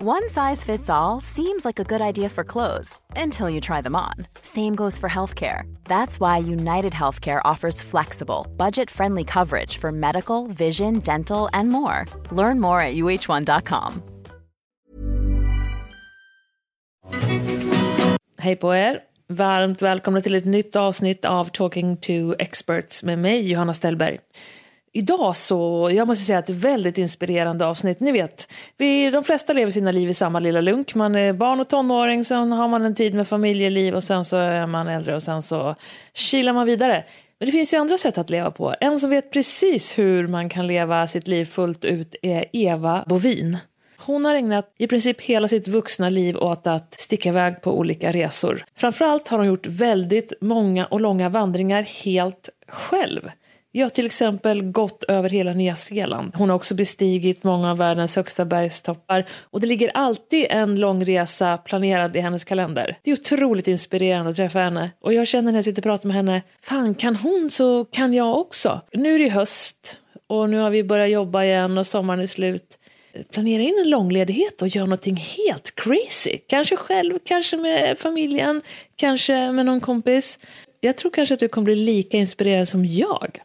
One size fits all seems like a good idea for clothes until you try them on. Same goes for healthcare. That's why United Healthcare offers flexible, budget friendly coverage for medical, vision, dental, and more. Learn more at uh1.com. Hej på er! Varmt välkomna till ett nytt avsnitt av Talking to Experts med mig, Johanna Stellberg. Idag så, jag måste säga att det är ett väldigt inspirerande avsnitt. Ni vet, vi, de flesta lever sina liv i samma lilla lunk. Man är barn och tonåring, sen har man en tid med familjeliv och sen så är man äldre och sen så kilar man vidare. Men det finns ju andra sätt att leva på. En som vet precis hur man kan leva sitt liv fullt ut är Eva Bovin. Hon har ägnat i princip hela sitt vuxna liv åt att sticka iväg på olika resor. Framförallt har hon gjort väldigt många och långa vandringar helt själv. Jag har till exempel gått över hela Nya Zeeland. Hon har också bestigit många av världens högsta bergstoppar och det ligger alltid en lång resa planerad i hennes kalender. Det är otroligt inspirerande att träffa henne och jag känner när jag sitter och pratar med henne, fan kan hon så kan jag också. Nu är det höst och nu har vi börjat jobba igen och sommaren är slut. Planera in en långledighet och gör någonting helt crazy. Kanske själv, kanske med familjen, kanske med någon kompis. Jag tror kanske att du kommer bli lika inspirerad som jag.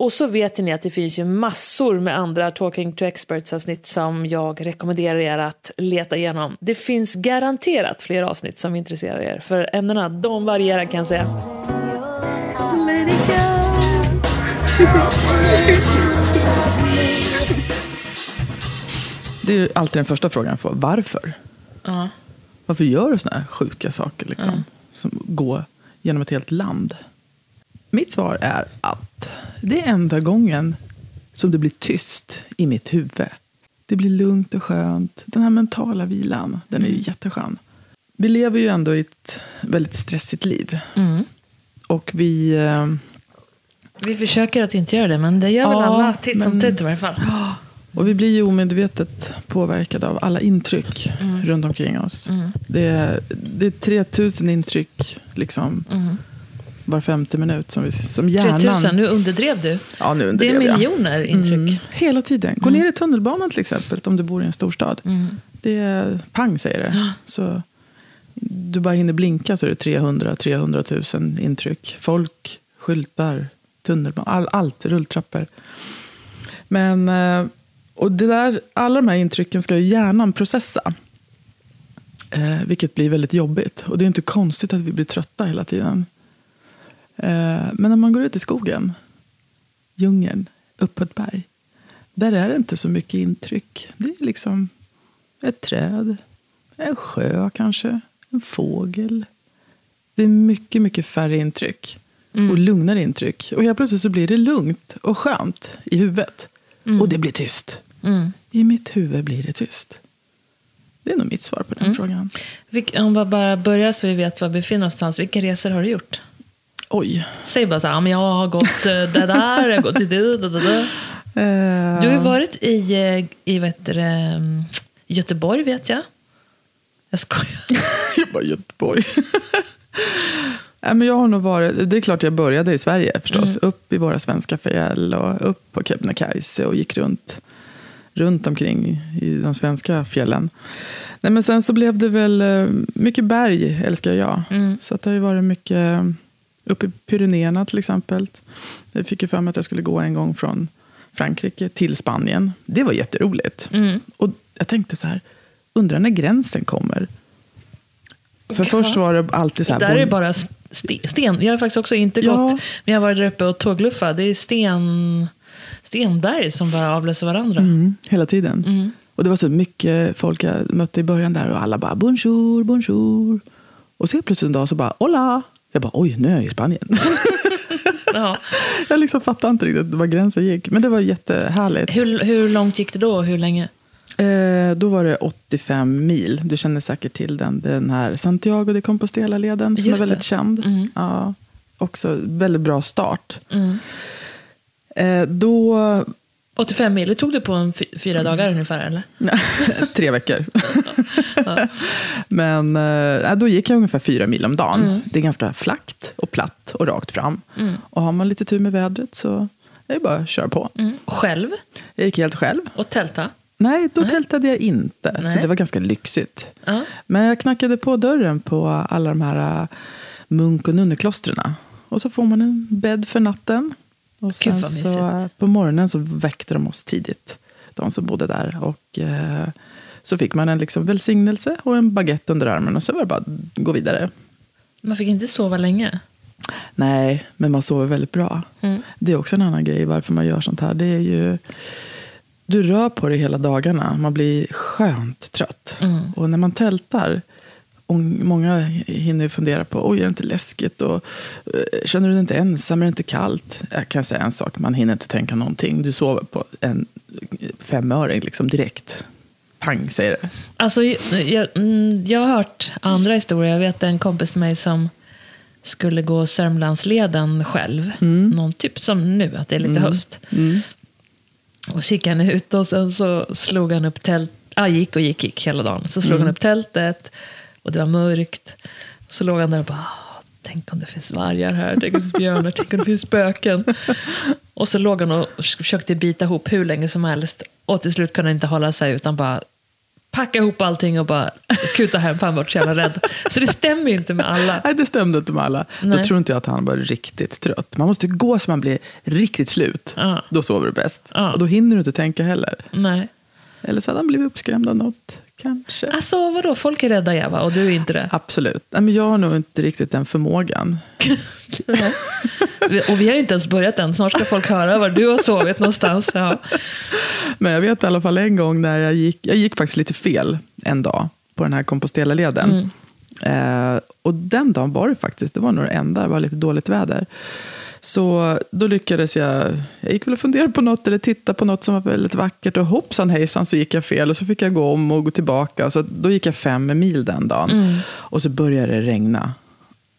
Och så vet ni att det finns ju massor med andra Talking to Experts-avsnitt som jag rekommenderar er att leta igenom. Det finns garanterat fler avsnitt som intresserar er, för ämnena de varierar kan jag säga. Let it Det är alltid den första frågan jag får. Varför? Ja. Varför gör du såna här sjuka saker? Liksom, Ja. Som går genom ett helt land. Mitt svar är att det är enda gången som det blir tyst i mitt huvud. Det blir lugnt och skönt. Den här mentala vilan, den är ju jätteskön. Vi lever ju ändå i ett väldigt stressigt liv. Mm. Och vi... eh, Vi försöker att inte göra det, men det gör väl Ja, alla titt som tätt i varje fall. Och vi blir ju omedvetet påverkade av alla intryck Mm. runt omkring oss. Det, är, det är 3000 intryck liksom, Mm. Var femte minut som, vi, som hjärnan... 3000, nu underdrev du. Ja, nu Det är underdrev jag. miljoner intryck. Mm, hela tiden. Gå ner i tunnelbanan till exempel, om du bor i en storstad. Det är pang säger det. Så du bara hinner blinka så är det 300 300 000 intryck. Folk, skyltar, tunnelbanan, all, allt, rulltrappor. Men, eh, och det där, alla de här intrycken ska ju hjärnan processa. Eh, vilket blir väldigt jobbigt. Och det är inte konstigt att vi blir trötta hela tiden. Eh, men när man går ut i skogen, djungeln, upp på ett berg. Där är det inte så mycket intryck. Det är liksom ett träd, en sjö kanske, en fågel. Det är mycket, mycket färre intryck. Och lugnare intryck. Och helt plötsligt så blir det lugnt och skönt i huvudet. Och det blir tyst. I mitt huvud blir det tyst. Det är nog mitt svar på den frågan. Vilk, om vi bara börjar så vi vet var vi befinner oss någonstans. Vilka resor har du gjort? Oj. Säg bara så här, "Ja, men jag har gått eh, där, där, jag har gått till det, det. Eh, Du har ju varit i, eh, i heter det, mm, Göteborg vet jag. Jag skojar. Jag bara Göteborg. Nej, men jag har nog varit, det är klart jag började i Sverige förstås. Upp i våra svenska fjäll och upp på Kebnekaise och gick runt, runt omkring i de svenska fjällen. Nej, men sen så blev det väl eh, mycket berg, älskar jag. Så att det har ju varit mycket uppe i Pyrenéerna till exempel. Jag fick ju för mig att jag skulle gå en gång från Frankrike till Spanien. Det var jätteroligt. Och jag tänkte så här, undrar när gränsen kommer. För först var det alltid så här... Där är det bara sten. Jag har faktiskt också inte Ja. gått, men jag varit där uppe och tågluffat. Det är sten, stenberg som bara avlöser varandra. Mm, hela tiden. Och det var så mycket folk jag mötte i början där och alla bara bonjour, bonjour. Och så plötsligt en dag så bara hola. Jag bara oj, nu är jag i Spanien. Ja. jag liksom fattade inte riktigt var gränsen gick. Men det var jättehärligt. Hur, hur långt gick det då hur länge? Eh, då var det 85 mil. Du känner säkert till den. Den här Santiago de Compostela-leden som Just är väldigt det. känd. Mm. Ja, också väldigt bra start. Mm. Eh, då 85 mil, det tog det på en fy- fyra dagar ungefär eller? Tre veckor. Men eh, då gick jag ungefär fyra mil om dagen. Mm. Det är ganska flackt och platt och rakt fram. Och har man lite tur med vädret så är det bara att köra på. Mm. Själv? Jag gick helt själv. Och tälta? Nej, då tältade jag inte. Så Nej. det var ganska lyxigt. Ja. Men jag knackade på dörren på alla de här äh, munk och nunneklostren. Och så får man en bädd för natten. Och sen Gud, så på morgonen så väckte de oss tidigt. De som bodde där. Och eh, så fick man en liksom välsignelse och en baguette under armen. Och så var det bara att gå vidare. Man fick inte sova länge? Nej, men man sover väldigt bra. Mm. Det är också en annan grej varför man gör sånt här. Det är ju... Du rör på dig hela dagarna. Man blir skönt trött. Mm. Och när man tältar, många hinner fundera på, oj är det inte läskigt? Och, eh, känner du dig inte ensam? Är det inte kallt? Jag kan säga en sak, man hinner inte tänka någonting. Du sover på en femöring liksom direkt. Pang säger det. Alltså, jag, mm, jag har hört andra historier. Jag vet en kompis till mig som skulle gå Sörmlandsleden själv. Någon typ som nu, att det är lite höst. Och så gick han ut och sen så slog han upp tält. Ah, gick och gick, gick hela dagen. Så slog han upp tältet och det var mörkt. Så låg han där och bara, "Ah, tänk om det finns vargar här, tänk om det finns björnar, tänk om det finns spöken. Och så låg han och försökte bita ihop hur länge som helst. Och till slut kunde han inte hålla sig utan bara packa ihop allting och bara kuta hem för han var så jävla rädd. Så det stämmer ju inte med alla. Nej, det stämde inte med alla. Nej. Då tror inte jag att han var riktigt trött. Man måste gå så man blir riktigt slut. Ja. Då sover du bäst. Ja. Och då hinner du inte tänka heller. Nej. Eller så hade han blivit uppskrämd av något. Kanske. Alltså vadå, folk är rädda Eva och du är inte det. Absolut. Nej, men jag har nog inte riktigt den förmågan. Och vi har ju inte ens börjat än, snart ska folk höra var du har sovit någonstans. Ja. Men jag vet i alla fall en gång när jag gick, jag gick faktiskt lite fel en dag på den här Compostela-leden. Eh, och den dagen var det faktiskt, det var nog det enda, det var lite dåligt väder. Så då lyckades jag, jag gick väl och funderade på något eller tittade på något som var väldigt vackert och hoppsan hejsan så gick jag fel och så fick jag gå om och gå tillbaka. Så då gick jag fem mil den dagen. Och så började det regna.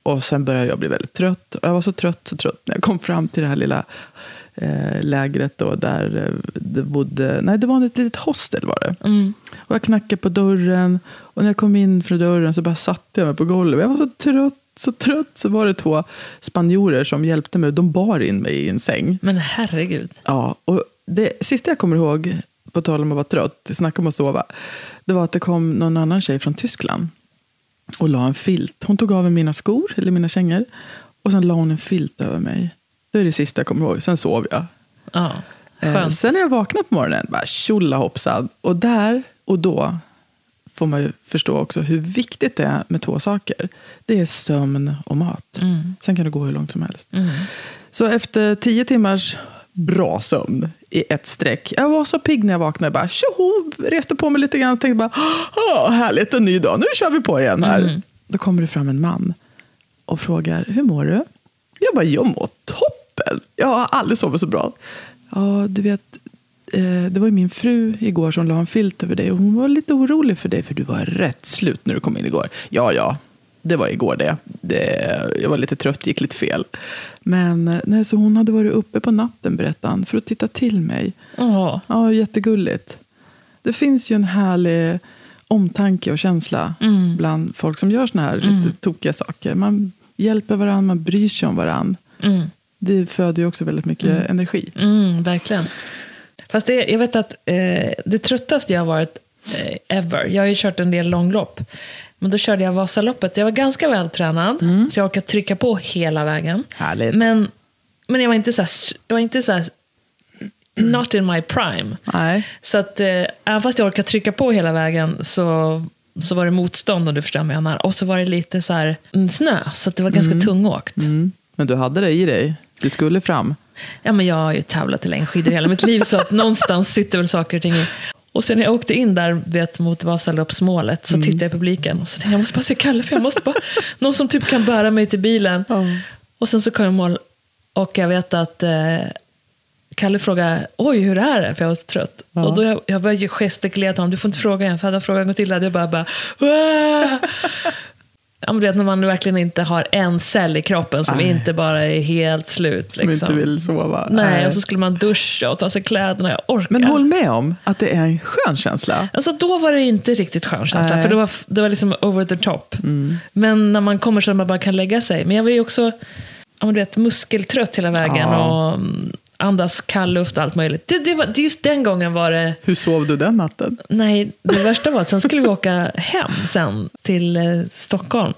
Och sen började jag bli väldigt trött. Och jag var så trött, så trött när jag kom fram till det här lilla eh, lägret då, där eh, det bodde, nej det var ett litet hostel var det. Och jag knackade på dörren och när jag kom in från dörren så bara satte jag mig på golvet. Jag var så trött, så trött. Så var det två spanjorer som hjälpte mig. De bar in mig i en säng. Men herregud. Ja, och det sista jag kommer ihåg, på tal om att vara trött, snacka om att sova, det var att det kom någon annan tjej från Tyskland och la en filt. Hon tog av mina skor, eller mina kängor, och sen la hon en filt över mig. Det är det sista jag kommer ihåg. Sen sov jag. Ja, Eh, sen när jag vaknade på morgonen, bara tjolla hoppsan. Och där och då får man ju förstå också hur viktigt det är med två saker. Det är sömn och mat. Mm. Sen kan det gå hur långt som helst. Så efter tio timmars bra sömn i ett streck. Jag var så pigg när jag vaknade. Jag bara tjoho, reste på mig lite grann och tänkte bara, Åh, härligt en ny dag, nu kör vi på igen här. Mm. Då kommer det fram en man och frågar, hur mår du? Jag bara, jag mår toppen. Jag har aldrig sovit så bra. Ja, du vet, det var ju min fru igår som la en filt över dig och hon var lite orolig för dig för du var rätt slut när du kom in igår. Ja, ja, det var igår det. det jag var lite trött, gick lite fel. Men eh, nej, så hon hade varit uppe på natten, berättade han, för att titta till mig. Ja, jättegulligt. Det finns ju en härlig omtanke och känsla Mm. bland folk som gör såna här lite tokiga saker. Man hjälper varandra, man bryr sig om varandra. mm, Det föder ju också väldigt mycket energi. mm, verkligen. Fast det, jag vet att eh, det tröttaste jag har varit eh, ever, jag har ju kört en del långlopp, men då körde jag Vasaloppet. Jag var ganska vältränad, så jag orkade trycka på hela vägen. Härligt. Men, men jag var inte så här, jag var inte så här, not in my prime. Nej. Så att eh, även fast jag orkade trycka på hela vägen så, så var det motstånd om du förstår vad jag menar. Och så var det lite så här mm, snö, så det var ganska tungåkt. Mm. Men du hade det i dig. Du skulle fram. Ja, men jag har ju tävlat i längdskidor hela mitt liv, så att någonstans sitter väl saker och ting i. Och sen när jag åkte in där vet, mot Vasaloppsmålet så tittade jag i publiken och så tänkte jag, jag måste bara se Kalle, för jag måste bara, någon som typ kan bära mig till bilen. Och sen så kom jag i mål och jag vet att eh, Kalle frågade, oj hur är det? För jag var trött. Och då jag, jag började gestikulera till honom, du får inte fråga igen, för hade jag frågat en gång till hade jag bara, bara "Wah!" Ja, men du vet när man verkligen inte har en cell i kroppen som Nej. inte bara är helt slut. Som liksom. inte vill sova. Nej, och så skulle man duscha och ta sig kläderna. Jag orkar. Men håll med om att det är en skön känsla. Alltså då var det inte riktigt skön känsla, Nej. Mm. för det var, det var liksom over the top. Men när man kommer så att man bara kan lägga sig. Men jag var ju också ja, du vet, muskeltrött hela vägen Ja. och mm, andas kall luft och allt möjligt. Det, det var, just den gången var det, Hur sov du den natten? nej, det värsta var att sen skulle vi åka hem sen till eh, Stockholm.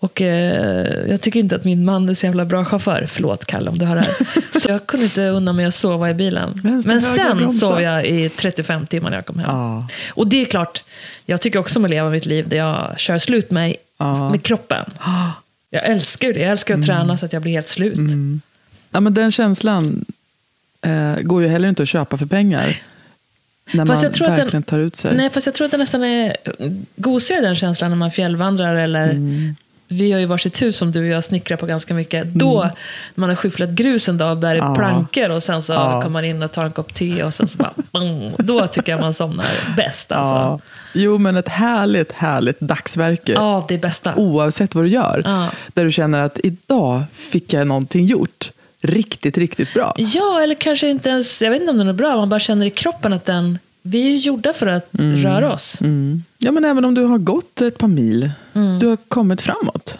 Och eh, jag tycker inte att min man är så jävla bra chaufför. Förlåt Kalle om du hör det här. Så jag kunde inte unna mig att sova i bilen. Vänster, Men sen sov jag i 35 timmar när jag kom hem. Ja. Och det är klart, jag tycker också om att leva mitt liv där jag kör slut mig Ja. med kroppen. Jag älskar det. Jag älskar att träna så att jag blir helt slut. Ja, men den känslan eh, går ju heller inte att köpa för pengar. När Fast man jag tror att den- verkligen tar ut sig. Nej, fast jag tror att det nästan är gosigare den känslan när man fjällvandrar eller Mm. vi har ju varsitt hus som du och jag snickrar på ganska mycket. Då, när man har skyfflat grus en dag och bär i Mm. Ja. plankor och sen så Ja. kommer man in och tar en kopp te och sen så bara, bang, då tycker jag man somnar bäst. Alltså. ja. Jo, men ett härligt, härligt dagsverke. Ja, det är bästa. Oavsett vad du gör. Ja. Där du känner att idag fick jag någonting gjort. Riktigt, riktigt bra. Ja, eller kanske inte ens, jag vet inte om den är bra, man bara känner i kroppen att den, vi är ju gjorda för att röra oss. Mm. Ja, men även om du har gått ett par mil. Mm. Du har kommit framåt.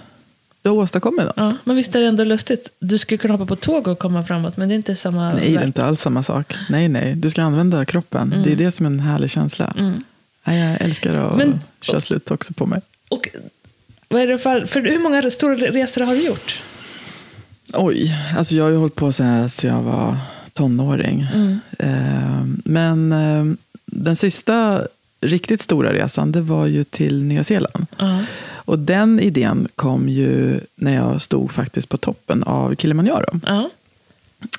Du har åstadkommit något. Ja, men visst är det ändå lustigt? Du skulle kunna hoppa på tåg och komma framåt, men det är inte samma Nej, det är inte alls samma sak. Nej, nej. Du ska använda kroppen. Det är det som är en härlig känsla. Nej, jag älskar att Mm. Men- köra slut också på mig. Och vad är det för, för hur många stora resor har du gjort? Oj, alltså jag har ju hållit på så här sedan jag var tonåring. Mm. Eh, men eh, den sista riktigt stora resan, det var ju till Nya Zeeland. Ja. Och den idén kom ju när jag stod faktiskt på toppen av Kilimanjaro. Ja.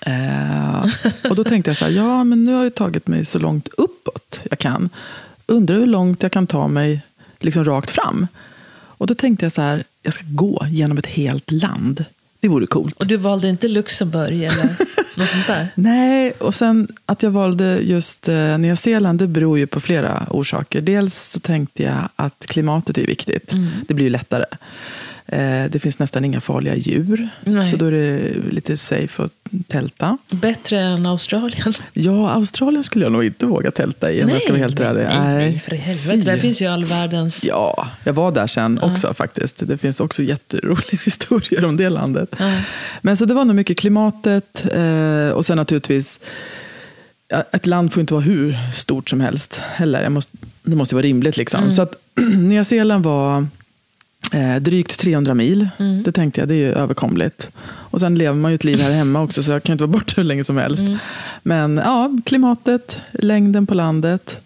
Eh, och då tänkte jag så här, ja men nu har jag tagit mig så långt uppåt jag kan. Undrar hur långt jag kan ta mig liksom rakt fram. Och då tänkte jag så här, jag ska gå genom ett helt land. Det vore coolt. Och du valde inte Luxemburg eller något sånt där? Nej, och sen att jag valde just eh, Nya Zeeland, det beror ju på flera orsaker. Dels så tänkte jag att klimatet är viktigt. Mm. Det blir ju lättare. Eh, det finns nästan inga farliga djur. Nej. Så då är det lite safe att tälta. Bättre än Australien? Ja, Australien skulle jag nog inte våga tälta i om jag ska vara helt ärlig. nej, nej, för helvete. Där finns ju all världens... Ja, jag var där sen också faktiskt. Det finns också jätteroliga historier om det landet. Ja. Men så det var nog mycket klimatet eh, och sen naturligtvis ja, ett land får inte vara hur stort som helst heller. Jag måste, det måste vara rimligt liksom. Så att Nya Zeeland var eh, drygt 300 mil. Det tänkte jag, det är ju överkomligt. Och sen lever man ju ett liv här hemma också så jag kan inte vara borta hur länge som helst. Men ja, klimatet, längden på landet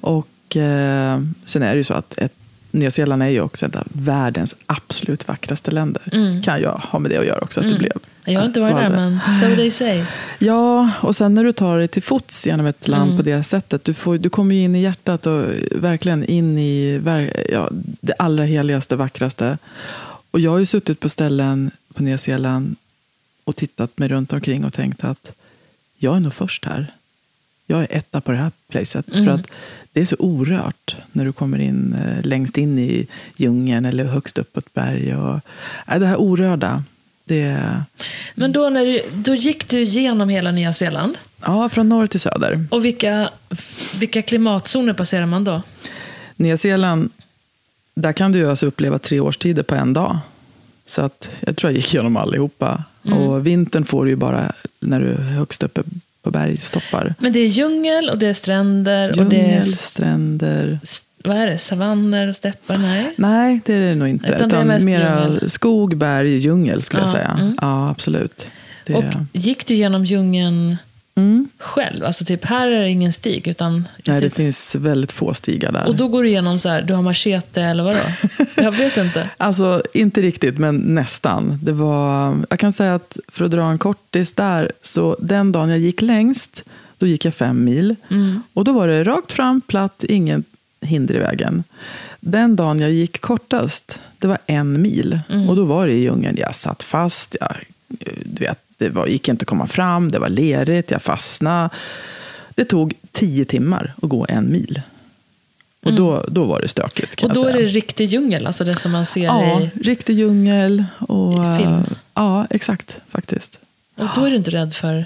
och eh, sen är det ju så att ett, Nya Zeeland är ju också ett av världens absolut vackraste länder. Kan jag ha med det att göra också att det blev. Jag har inte varit där, men so they say. Ja, och sen när du tar dig till fots genom ett land på det sättet. Du, får, du kommer ju in i hjärtat och verkligen in i ja, det allra heligaste, vackraste. Och jag har ju suttit på ställen på Nya Zeeland och tittat mig runt omkring och tänkt att jag är nog först här. Jag är etta på det här placet. För att det är så orört när du kommer in eh, längst in i djungeln eller högst upp på ett berg. Och, nej, det här orörda, det Men då, när du, då gick du igenom hela Nya Zeeland. Ja, från norr till söder. Och vilka, vilka klimatzoner passerar man då? Nya Zeeland, där kan du ju alltså uppleva tre årstider på en dag. Så att jag tror jag gick igenom allihopa. Och vintern får du ju bara när du är högst uppe på bergstoppar. Men det är djungel och det är stränder och det är Djungel, stränder. Vad är det, savanner och steppar? Nej. Nej, det är det nog inte. Utan Utan, det mera djungel. skog, berg, djungel skulle jag Ja, säga. mm. Ja, absolut. Det, Och gick du genom djungeln själv? Alltså typ, här är det ingen stig, utan... Nej, det typ, finns väldigt få stigar där. och då går du igenom så här, du har machete eller vadå? Jag vet inte. Alltså, inte riktigt, men nästan. Det var, jag kan säga att för att dra en kortis där, så den dagen jag gick längst, då gick jag fem mil. Och då var det rakt fram, platt, ingen hinder i vägen. Den dagen jag gick kortast, det var en mil. Och då var det i djungeln. Jag satt fast, jag, du vet, det var, gick inte att komma fram, det var lerigt, jag fastnade. Det tog tio timmar att gå en mil. Och då, då var det stökigt kan Och då är det riktig djungel, alltså det som man ser Ja, i... riktig djungel. Och, I film. eh, Ja, exakt. Faktiskt. Och då är du inte rädd för...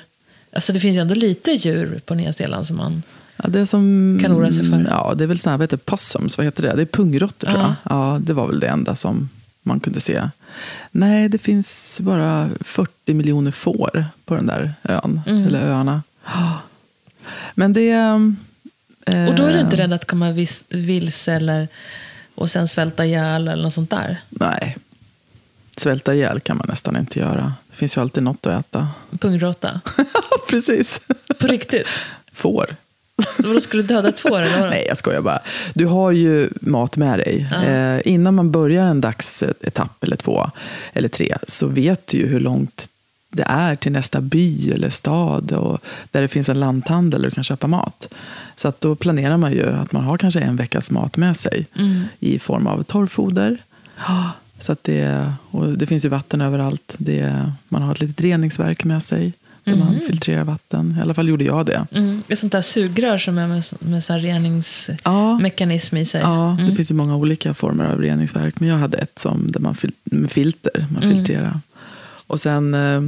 Alltså det finns ju ändå lite djur på Nya Zeeland som man... Ja, det som, Kan oroa sig för. Ja, det är väl såna här, vad heter possums, vad heter det? Det är pungråttor tror Ja. jag. Ja, det var väl det enda som man kunde se. Nej, det finns bara 40 miljoner får på den där ön, Mm. eller öarna. Men det... eh, Och då är du inte rädd att komma vis, vilse eller... Och sen svälta ihjäl eller något sånt där? Nej. Svälta ihjäl kan man nästan inte göra. Det finns ju alltid något att äta. Pungråtta? Precis. På riktigt? Får. Då skulle du döda får eller vadå? Nej, jag skojar bara. Du har ju mat med dig. Ja. Eh, innan man börjar en dagsetapp eller två eller tre så vet du ju hur långt det är till nästa by eller stad och där det finns en lanthandel där du kan köpa mat. Så att då planerar man ju att man har kanske en veckas mat med sig Mm. i form av torrfoder. Så att det, och det finns ju vatten överallt. Det, man har ett litet reningsverk med sig där man filtrerar vatten. I alla fall gjorde jag det. Mm. Ett sånt där sugrör som är med, med sån här Ja. reningsmekanism i sig. Ja, Mm. det finns ju många olika former av reningsverk. Men jag hade ett som, där man fil- med filter, man Mm. filtrerar. Och sen eh,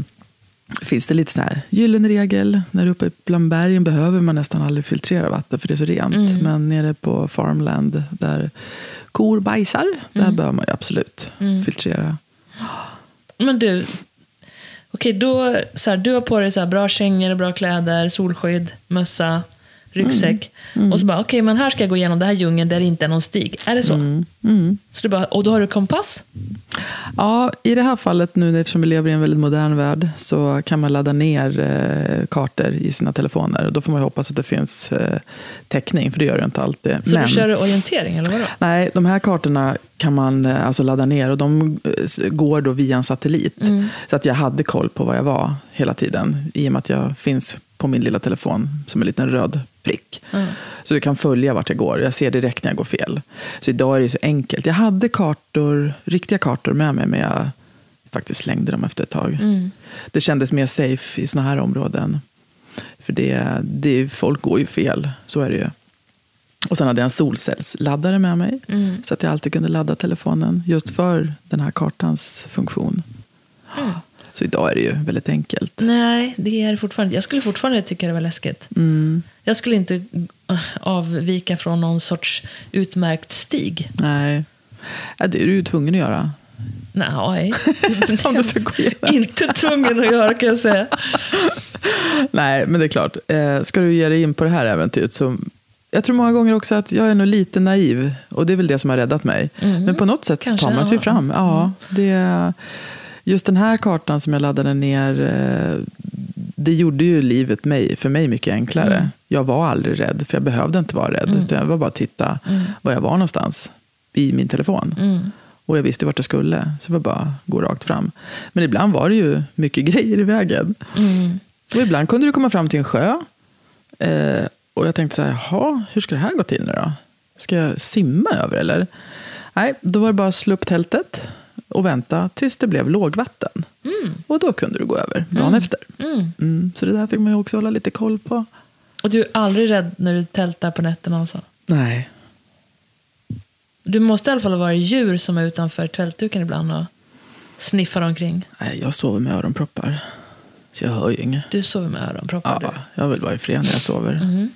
finns det lite sån här gyllene regel. När du är uppe bland bergen behöver man nästan aldrig filtrera vatten för det är så rent. Mm. Men nere på farmland där kor bajsar, där Mm. behöver man ju absolut filtrera. Men du, okej då, så här, du har på dig så här, bra kängor, bra kläder, solskydd, mössa, ryggsäck. Mm. Och så bara, okej men här ska jag gå igenom den här djungeln där det inte är någon stig. Är det så? Mm. så du bara, och då har du kompass? Ja, i det här fallet nu eftersom vi lever i en väldigt modern värld så kan man ladda ner eh, kartor i sina telefoner. Och då får man hoppas att det finns eh, täckning, för det gör det inte alltid. Så du kör orientering eller vadå? Nej, de här kartorna kan man eh, alltså ladda ner och de eh, går då via en satellit. Så att jag hade koll på var jag var hela tiden i och med att jag finns på min lilla telefon som en liten röd prick. Så du kan följa vart jag går. Jag ser direkt när jag går fel. Så idag är det så enkelt. Jag hade kartor, riktiga kartor med mig men jag faktiskt slängde dem efter ett tag. Det kändes mer safe i såna här områden. För det, det, folk går ju fel, så är det ju. Och sen hade jag en solcellsladdare med mig. Så att jag alltid kunde ladda telefonen just för den här kartans funktion. Så idag är det ju väldigt enkelt. Nej, det är det fortfarande. Jag skulle fortfarande tycka det var läskigt. Mm. Jag skulle inte äh, avvika från någon sorts utmärkt stig. Nej, det är du ju tvungen att göra. Nej, inte tvungen att göra kan jag säga. Nej, men det är klart. Eh, ska du ge dig in på det här äventyret så jag tror många gånger också att jag är nog lite naiv. Och det är väl det som har räddat mig. Men på något sätt Kanske, tar man sig ja. fram. Ja, det, just den här kartan som jag laddade ner. eh, Det gjorde ju livet mig, för mig mycket enklare. Jag var aldrig rädd, för jag behövde inte vara rädd. Utan jag var bara titta var jag var någonstans i min telefon. Och jag visste vart jag skulle, så det var bara att gå rakt fram. Men ibland var det ju mycket grejer i vägen. Och ibland kunde du komma fram till en sjö. Eh, och jag tänkte så här, jaha, hur ska det här gå till nu då? Ska jag simma över eller? Nej, då var det bara att slå upp tältet och vänta tills det blev lågvatten. Och då kunde du gå över dagen efter. Mm, så det där fick man ju också hålla lite koll på. Och du är aldrig rädd när du tältar på nätterna och så? Nej, Du måste i alla fall vara djur som är utanför tältduken ibland och sniffar omkring. nej jag sover med öronproppar. Så jag hör ju inget. Du sover med öronproppar Ja, du. jag vill vara i fred när jag sover.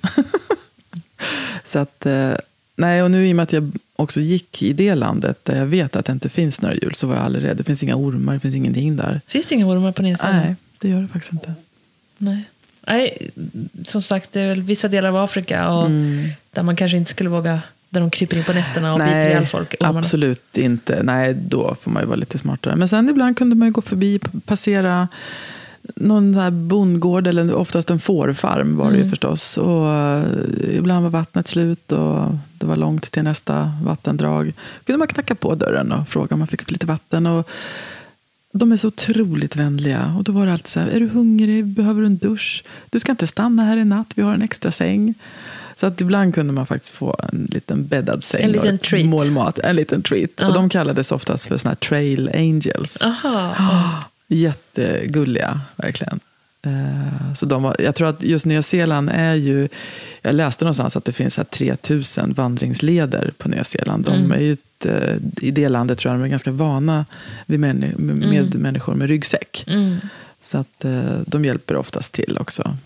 så att, eh, nej, och nu i och med att jag också gick i det landet där jag vet att det inte finns några djur så var jag aldrig rädd. Det finns inga ormar, det finns ingenting där. Finns det inga ormar på Zeeland? Nej, det gör det faktiskt inte. Nej. Nej, som sagt, det är väl vissa delar av Afrika och där man kanske inte skulle våga, där de kryper in på nätterna och biter ihjäl folk. ormarna. absolut inte. Nej, då får man ju vara lite smartare. Men sen ibland kunde man ju gå förbi, passera någon här bondgård, eller oftast en fårfarm var det ju Mm. förstås. Och eh, ibland var vattnet slut och det var långt till nästa vattendrag. kunde man knacka på dörren och fråga om man fick lite vatten. Och de är så otroligt vänliga. Och då var det alltid så här, är du hungrig? Behöver du en dusch? Du ska inte stanna här i natt, vi har en extra säng. Så att ibland kunde man faktiskt få en liten bäddad säng. En liten och treat. Målmat, en liten treat. Ja. Och de kallades oftast för såna här trail angels. Aha. Jättegulliga, verkligen. Eh, Så de var, jag tror att just Nya Zeeland är ju... Jag läste någonstans att det finns så här 3000 vandringsleder på Nya Zeeland. De Mm. är ju I det landet tror jag de är ganska vana vid med människor med ryggsäck. Mm. Så att eh, de hjälper oftast till också.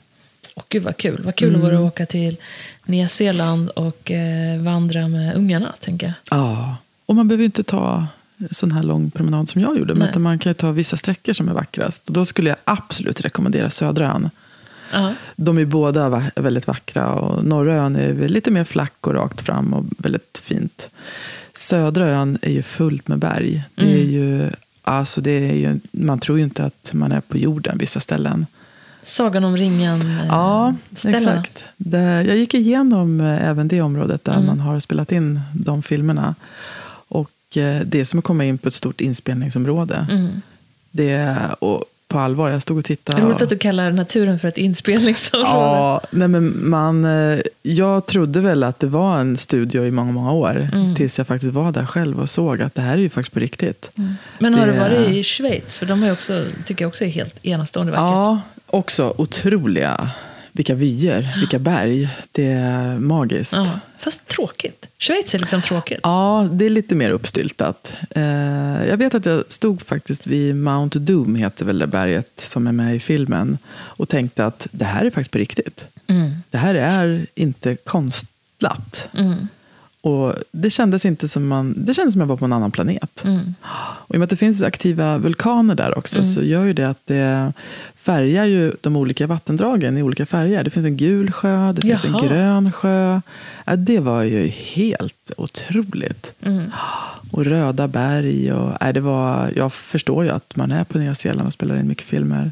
Åh, gud vad kul. Vad kul vore att åka till Nya Zeeland och eh, vandra med ungarna, tänker jag. Ja, och man behöver inte ta sån här lång promenad som jag gjorde. Men Nej. man kan ju ta vissa sträckor som är vackrast. Och då skulle jag absolut rekommendera södra ön. Ja. De är båda va- väldigt vackra. Och norra ön är lite mer flack och rakt fram och väldigt fint. Södra ön är ju fullt med berg. Det är Mm. ju, alltså det är ju, man tror ju inte att man är på jorden vissa ställen. Sagan om ringen. eh, Ja, ställena. exakt. Det, jag gick igenom eh, även det området där Mm. man har spelat in de filmerna. Och eh, det är som att komma in på ett stort inspelningsområde. Mm. Det, är- och på allvar, jag stod och tittade. Roligt att du kallar naturen för ett inspelningsområde. Ja, nej men man, eh, jag trodde väl att det var en studio i många, många år. Mm. Tills jag faktiskt var där själv och såg att det här är ju faktiskt på riktigt. Men har det- du varit i Schweiz? För de är också, tycker jag också är helt enastående vackert. Ja, också otroliga. Vilka vyer, vilka berg. Det är magiskt. Ja, Fast tråkigt. Schweiz är liksom tråkigt. Ja, det är lite mer uppstyltat. Eh, jag vet att jag stod faktiskt vid Mount Doom, heter väl det berget som är med i filmen. Och tänkte att det här är faktiskt på riktigt. Mm. Det här är inte konstlat. Mm. Och det kändes inte som man, det kändes som jag var på en annan planet. Mm. Och i och med att det finns aktiva vulkaner där också så gör ju det att det färgar ju de olika vattendragen i olika färger. Det finns en gul sjö, det finns Jaha. en grön sjö. Ja, det var ju helt otroligt. Mm. Och röda berg. Och, nej, det var, jag förstår ju att man är på Nya Zeeland och spelar in mycket filmer.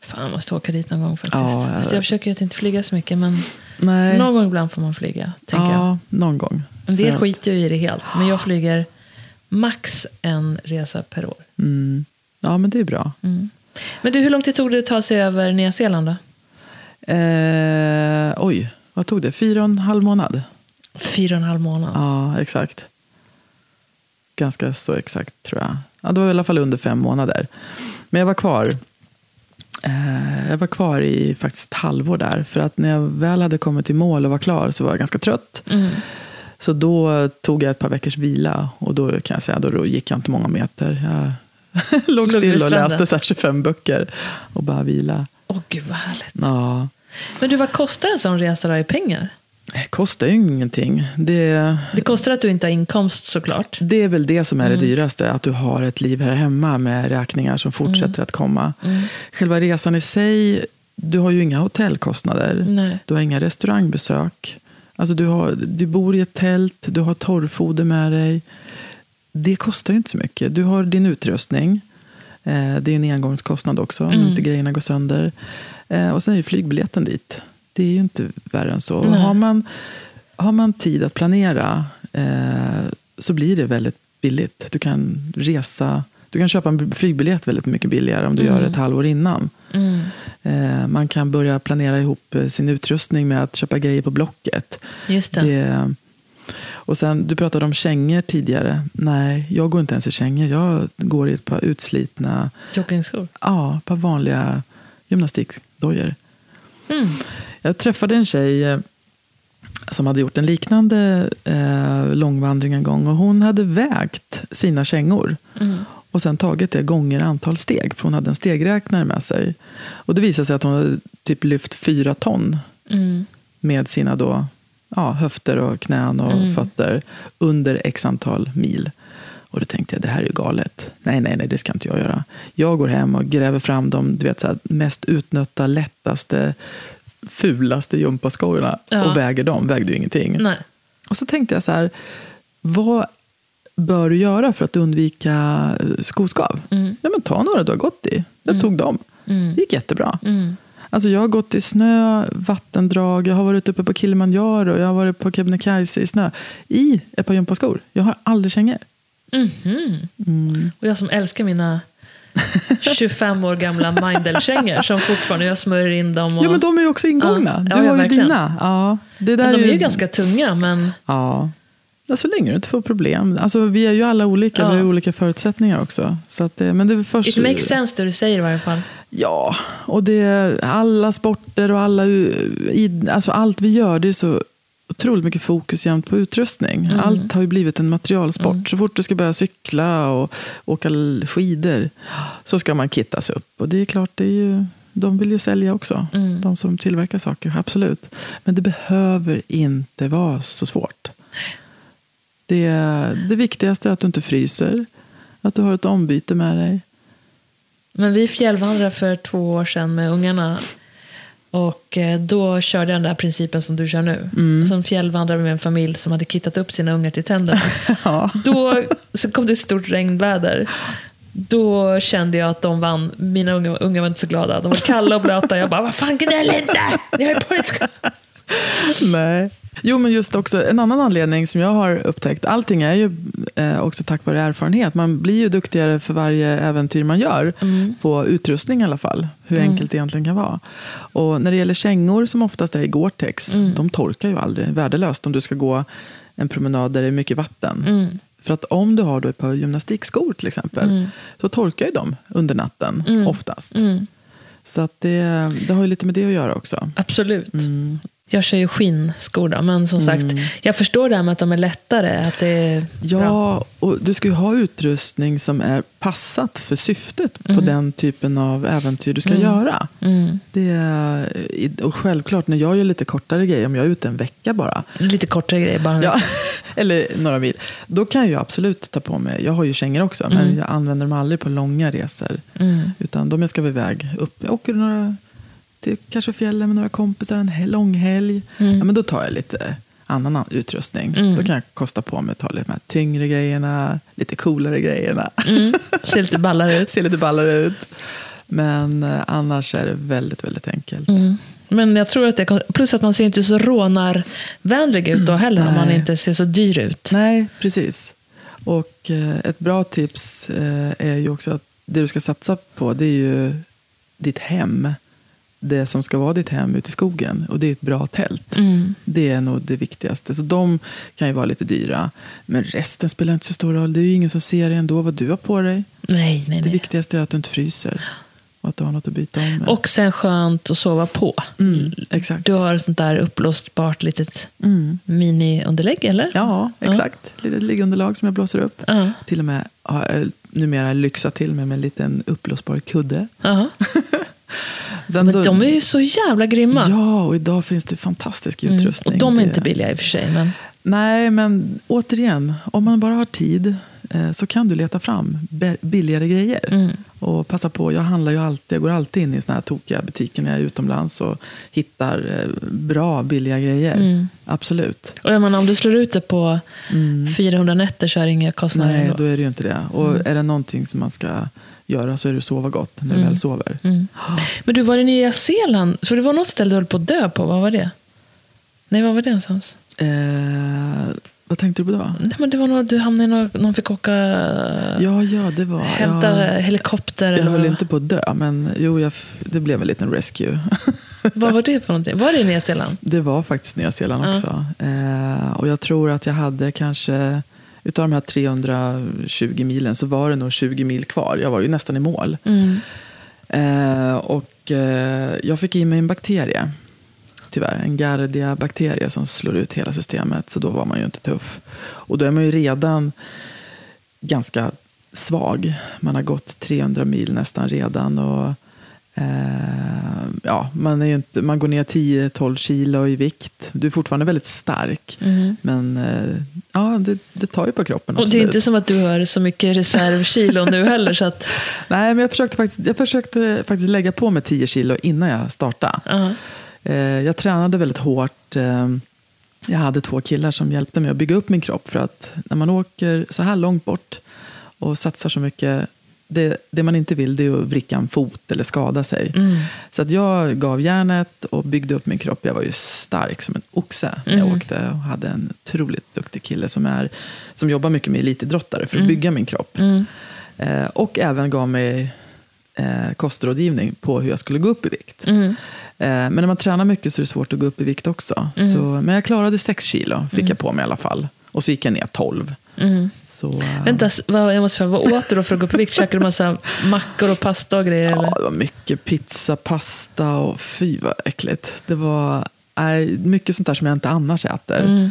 Fan, jag måste åka dit någon gång faktiskt. Ja, Fast ja. jag försöker att inte flyga så mycket. Men Nej. någon gång ibland får man flyga. Tänker jag. ja, någon gång. En del skiter ju i det helt. Men jag flyger max en resa per år. Mm. Ja, men det är bra. Mm. Men du, hur lång tid tog det att ta sig över Nya Zeeland då? Eh, oj, vad tog det? Fyra och en halv månad? Fyra och en halv månad. Ja, exakt. Ganska så exakt tror jag. Ja, det var i alla fall under fem månader. Men jag var kvar. Eh, jag var kvar i faktiskt ett halvår där. För att när jag väl hade kommit i mål och var klar så var jag ganska trött. Mm. Så då tog jag ett par veckors vila. Och då kan jag säga, då gick jag inte många meter. Jag låg still och läste så här 25 böcker. Och bara vila. Åh gud vad härligt. Ja. Men du, vad kostar en sån resa då i pengar? Det kostar ju ingenting. Det, Det kostar att du inte har inkomst såklart. Det är väl det som är Mm. det dyraste, att du har ett liv här hemma med räkningar som fortsätter Mm. att komma. Själva resan i sig, du har ju inga hotellkostnader. Nej. Du har inga restaurangbesök. Alltså du, har, du bor i ett tält, du har torrfoder med dig. Det kostar ju inte så mycket. Du har din utrustning. Eh, det är en engångskostnad också, om Mm. inte grejerna går sönder. Eh, och sen är det flygbiljetten dit. Det är ju inte värre än så. Nej. Har man, har man tid att planera eh, så blir det väldigt billigt. Du kan resa, du kan köpa en flygbiljett väldigt mycket billigare om du gör ett halvår innan. Mm. Eh, man kan börja planera ihop eh, sin utrustning med att köpa grejer på Blocket. Just det. Det, och sen, du pratade om kängor tidigare. Nej, jag går inte ens i kängor. Jag går i ett par utslitna, Joggingskor. ja, ett par vanliga gymnastikdojor. Mm. Jag träffade en tjej eh, som hade gjort en liknande eh, långvandring en gång. Och hon hade vägt sina kängor. Mm. Och sen tagit det gånger antal steg. För hon hade en stegräknare med sig. Och det visade sig att hon hade typ lyft fyra ton Mm. med sina då, ja, höfter och knän och Mm. fötter under x antal mil. Och då tänkte jag, det här är ju galet. Nej, nej, nej, det ska inte jag göra. Jag går hem och gräver fram de du vet, så här, mest utnötta, lättaste, fulaste gympaskojorna Ja. och väger dem. Vägde ju ingenting. Nej. Och så tänkte jag så här, vad, bör du göra för att undvika eh, skoskav? Mm. Ja, men ta några du har gått i. Jag tog dem. Mm. Det gick jättebra. Mm. Alltså jag har gått i snö, vattendrag, jag har varit uppe på Kilimanjaro, jag har varit på Kebnekaise i snö. I ett par gympaskor. Jag har aldrig kängor. Mhm. Och jag som älskar mina 25 år gamla Mindel-kängor som fortfarande jag smörjer in dem. Och, Ja, men de är ju också ingångna. Ja, du ja, har ju verkligen. dina. Ja, det där men de är ju ju ganska tunga, men Ja. ja, så länge du inte får problem. Alltså, vi är ju alla olika, Ja. vi har ju olika förutsättningar också. Så att, det- men det är först... it makes sense det du säger i varje fall. Ja, och det är alla sporter och alla, alltså allt vi gör, det är så otroligt mycket fokus jämt på utrustning. Mm. Allt har ju blivit en materialsport. Så fort du ska börja cykla och åka skidor så ska man kittas upp. Och det är klart, det är ju, de vill ju sälja också. Mm. De som tillverkar saker, absolut. Men det behöver inte vara så svårt. Det, det viktigaste är att du inte fryser. Att du har ett ombyte med dig. Men vi fjällvandrade för två år sedan med ungarna. Och eh, då körde jag den där principen som du kör nu. Mm. Som fjällvandrare med en familj som hade kittat upp sina ungar till tänderna. Ja. Då så kom det ett stort regnväder. Då kände jag att de vann. Mina unga, unga var inte så glada. De var kalla och blöta. Jag bara, vad fan gnäll inte! Ni har ju på Nej. Jo, men just också en annan anledning som jag har upptäckt. Allting är ju eh, också tack vare erfarenhet. Man blir ju duktigare för varje äventyr man gör. På utrustning i alla fall. Hur enkelt det egentligen kan vara. Och när det gäller kängor som oftast är i Gore-Tex. De torkar ju aldrig. Värdelöst om du ska gå en promenad där det är mycket vatten. För att om du har då ett par gymnastikskor till exempel. Så torkar ju de under natten oftast. Så att det, det har ju lite med det att göra också. Absolut. Jag kör ju skinnskor då, men som sagt, jag förstår det här med att de är lättare. Att det är bra. Ja, och du ska ju ha utrustning som är passat för syftet på den typen av äventyr du ska göra. Mm. Det är, och självklart, när jag gör lite kortare grejer, om jag är ute en vecka bara, Lite kortare grejer bara. ja, eller några mil, då kan jag absolut ta på mig, jag har ju kängor också, men jag använder dem aldrig på långa resor. Mm. Utan de jag ska iväg upp, jag åker några till kanske fjällen med några kompisar en lång helg. Mm. Ja, men då tar jag lite annan an- utrustning. Då kan jag kosta på mig att ta lite de här tyngre grejerna, lite coolare grejerna. Mm. Ser lite ballare ut. Ser lite ballare ut. Men eh, annars är det väldigt, väldigt enkelt. Mm. Men jag tror att det plus att man ser inte så rånarvänlig ut då heller om man Nej. inte ser så dyr ut. Nej, precis. Och eh, ett bra tips eh, är ju också att det du ska satsa på det är ju ditt hem. Det som ska vara ditt hem ute i skogen. Och det är ett bra tält. Mm. Det är nog det viktigaste. Så de kan ju vara lite dyra. Men resten spelar inte så stor roll. Det är ju ingen som ser ändå vad du har på dig. Nej, nej, Det nej. viktigaste är att du inte fryser. Och att du har något att byta om med. Och sen skönt att sova på. mm, exakt. Du har ett sånt där uppblåsbart litet Mm. mini-underlägg, eller? Ja, exakt. Litet liggunderlag som jag blåser upp. Ja. Till och med har jag numera lyxat till mig med en liten uppblåsbar kudde. Ja. Sen Men så- de är ju så jävla grymma. Ja, och idag finns det fantastisk Mm. utrustning. Och de är inte billiga i och för sig. Men... Nej, men återigen, om man bara har tid eh, så kan du leta fram billigare grejer. Mm. Och passa på, jag handlar ju alltid, jag går alltid in i såna här tokiga butiker när jag är utomlands och hittar eh, bra, billiga grejer. Mm. Absolut. Och jag menar, om du slår ut det på Mm. 400 nätter så är det inga kostnader Nej, ändå. då är det ju inte det. Och Mm. är det någonting som man ska göra så är det att sova gott när du väl sover. Mm. Men du var i Nya Zeeland, för det var något ställe du höll på att dö på. Vad var det? Nej, vad var det någonstans? Eh, vad tänkte du på då? Nej, men det var något, du hamnade i någon, någon fick åka... Ja, ja, det var... hämta ja, helikopter. jag höll vad? inte på att dö, men jo, jag, det blev en liten rescue. Vad var det för någonting? Var det i Nya Zeeland? Det var faktiskt Nya Zeeland Ja. också. Eh, och jag tror att jag hade kanske, utav de här 320 milen så var det nog 20 mil kvar. Jag var ju nästan i mål. Mm. Eh, och eh, jag fick i mig en bakterie. Tyvärr, en Gardia-bakterie som slår ut hela systemet. Så då var man ju inte tuff. Och då är man ju redan ganska svag. Man har gått 300 mil nästan redan. Och, eh, ja, man, är inte, man går ner 10-12 kilo i vikt. Du är fortfarande väldigt stark. Mm. Men eh, ja, det, det tar ju på kroppen. Och det är inte som att du har så mycket reservkilo nu heller. Så att, Nej, men jag försökte, faktiskt, jag försökte faktiskt lägga på mig 10 kilo innan jag startade. ja. Eh, jag tränade väldigt hårt jag hade två killar som hjälpte mig att bygga upp min kropp. För att när man åker så här långt bort och satsar så mycket det, det, man inte vill det är att vricka en fot eller skada sig. Mm. Så att jag gav järnet och byggde upp min kropp. Jag var ju stark som en oxe när jag mm. åkte. Och hade en otroligt duktig kille som, är, som jobbar mycket med elitidrottare för att mm. bygga min kropp. Mm. Eh, och även gav mig eh, kostrådgivning på hur jag skulle gå upp i vikt. Mm. Eh, men när man tränar mycket så är det svårt att gå upp i vikt också. Mm. Så, men jag klarade sex kilo, fick jag på mig i alla fall. Och så gick jag ner 12. Mm. Så, uh... Vänta, vad, jag måste fråga, vad åt du då för att gå upp i vikt? Käkade du massa mackor och pasta och grejer? Ja, eller? det var mycket pizza, pasta och fy vad äckligt. Det var äh, mycket sånt där som jag inte annars äter. Mm.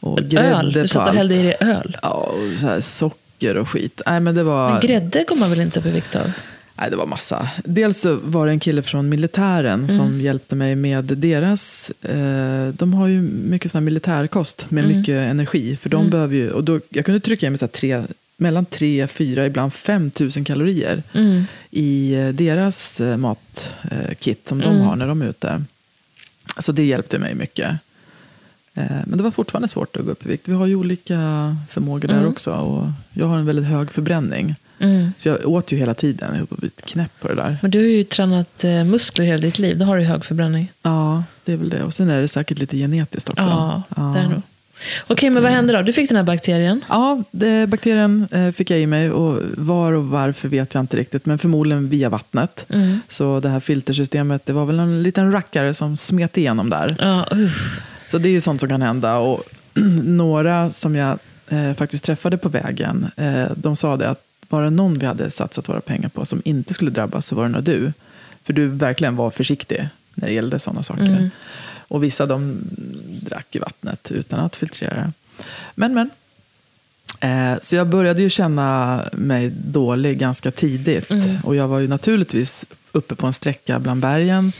Och öl? Du satt och hällde i dig öl? Ja, och så här socker och skit. Nej, men, det var... men grädde går man väl inte upp i vikt av? Nej, det var massa. Dels var det en kille från militären mm. som hjälpte mig med deras... Eh, de har ju mycket sån militärkost med mm. mycket energi. För de mm. behöver ju, och då, jag kunde trycka i mig så tre, mellan 3, 4, ibland 5 000 kalorier mm. i eh, deras eh, matkit som de mm. har när de är ute. Så det hjälpte mig mycket. Eh, men det var fortfarande svårt att gå upp i vikt. Vi har ju olika förmågor där mm. också. Och jag har en väldigt hög förbränning. Mm. Så jag åt ju hela tiden. Jag blivit knäpp på det där. Men du har ju tränat eh, muskler hela ditt liv. Då har du hög förbränning. Ja, det är väl det. Och sen är det säkert lite genetiskt också. Ja, ja. det är nog. Okej, men vad hände då? Du fick den här bakterien? Ja, det, bakterien eh, fick jag i mig. Och var och varför vet jag inte riktigt. Men förmodligen via vattnet. Mm. Så det här filtersystemet, det var väl en liten rackare som smet igenom där. Ja, uff. Så det är ju sånt som kan hända. Och några som jag eh, faktiskt träffade på vägen, eh, de sa det att var det någon vi hade satsat våra pengar på som inte skulle drabbas så var det nog du. För du verkligen var försiktig när det gällde sådana saker. Mm. Och vissa de drack ju vattnet utan att filtrera. Men, men. Eh, så jag började ju känna mig dålig ganska tidigt. Mm. Och jag var ju naturligtvis uppe på en sträcka bland bergen.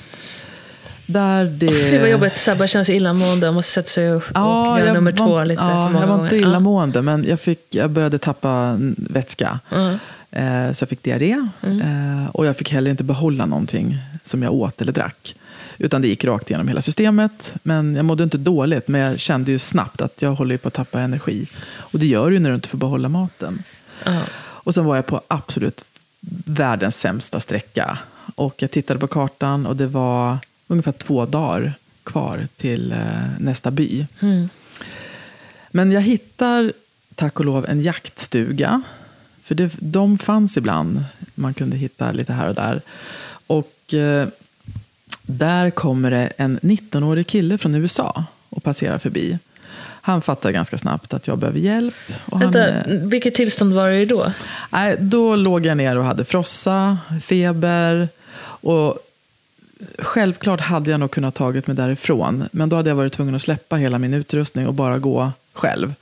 Där det... Oh, fy vad jobbigt, Sabba känns illamående och måste sätta sig och, ja, och göra nummer två var, lite ja, för många Jag var gånger. inte illamående, ja. men jag, fick, jag började tappa vätska. Mm. Eh, så jag fick diarré. Mm. Eh, och jag fick heller inte behålla någonting som jag åt eller drack. Utan det gick rakt igenom hela systemet. Men jag mådde inte dåligt, men jag kände ju snabbt att jag håller på att tappa energi. Och det gör du när du inte får behålla maten. Mm. Och sen var jag på absolut världens sämsta sträcka. Och jag tittade på kartan och det var ungefär två dagar kvar till eh, nästa by. Mm. Men jag hittar tack och lov en jaktstuga. För det, de fanns ibland. Man kunde hitta lite här och där. Och eh, där kommer det en 19-årig kille från USA och passerar förbi. Han fattar ganska snabbt att jag behöver hjälp. Och Vänta, han, vilket tillstånd var det då? Nej, då låg jag ner och hade frossa, feber. Och självklart hade jag nog kunnat tagit mig därifrån. Men då hade jag varit tvungen att släppa hela min utrustning och bara gå själv.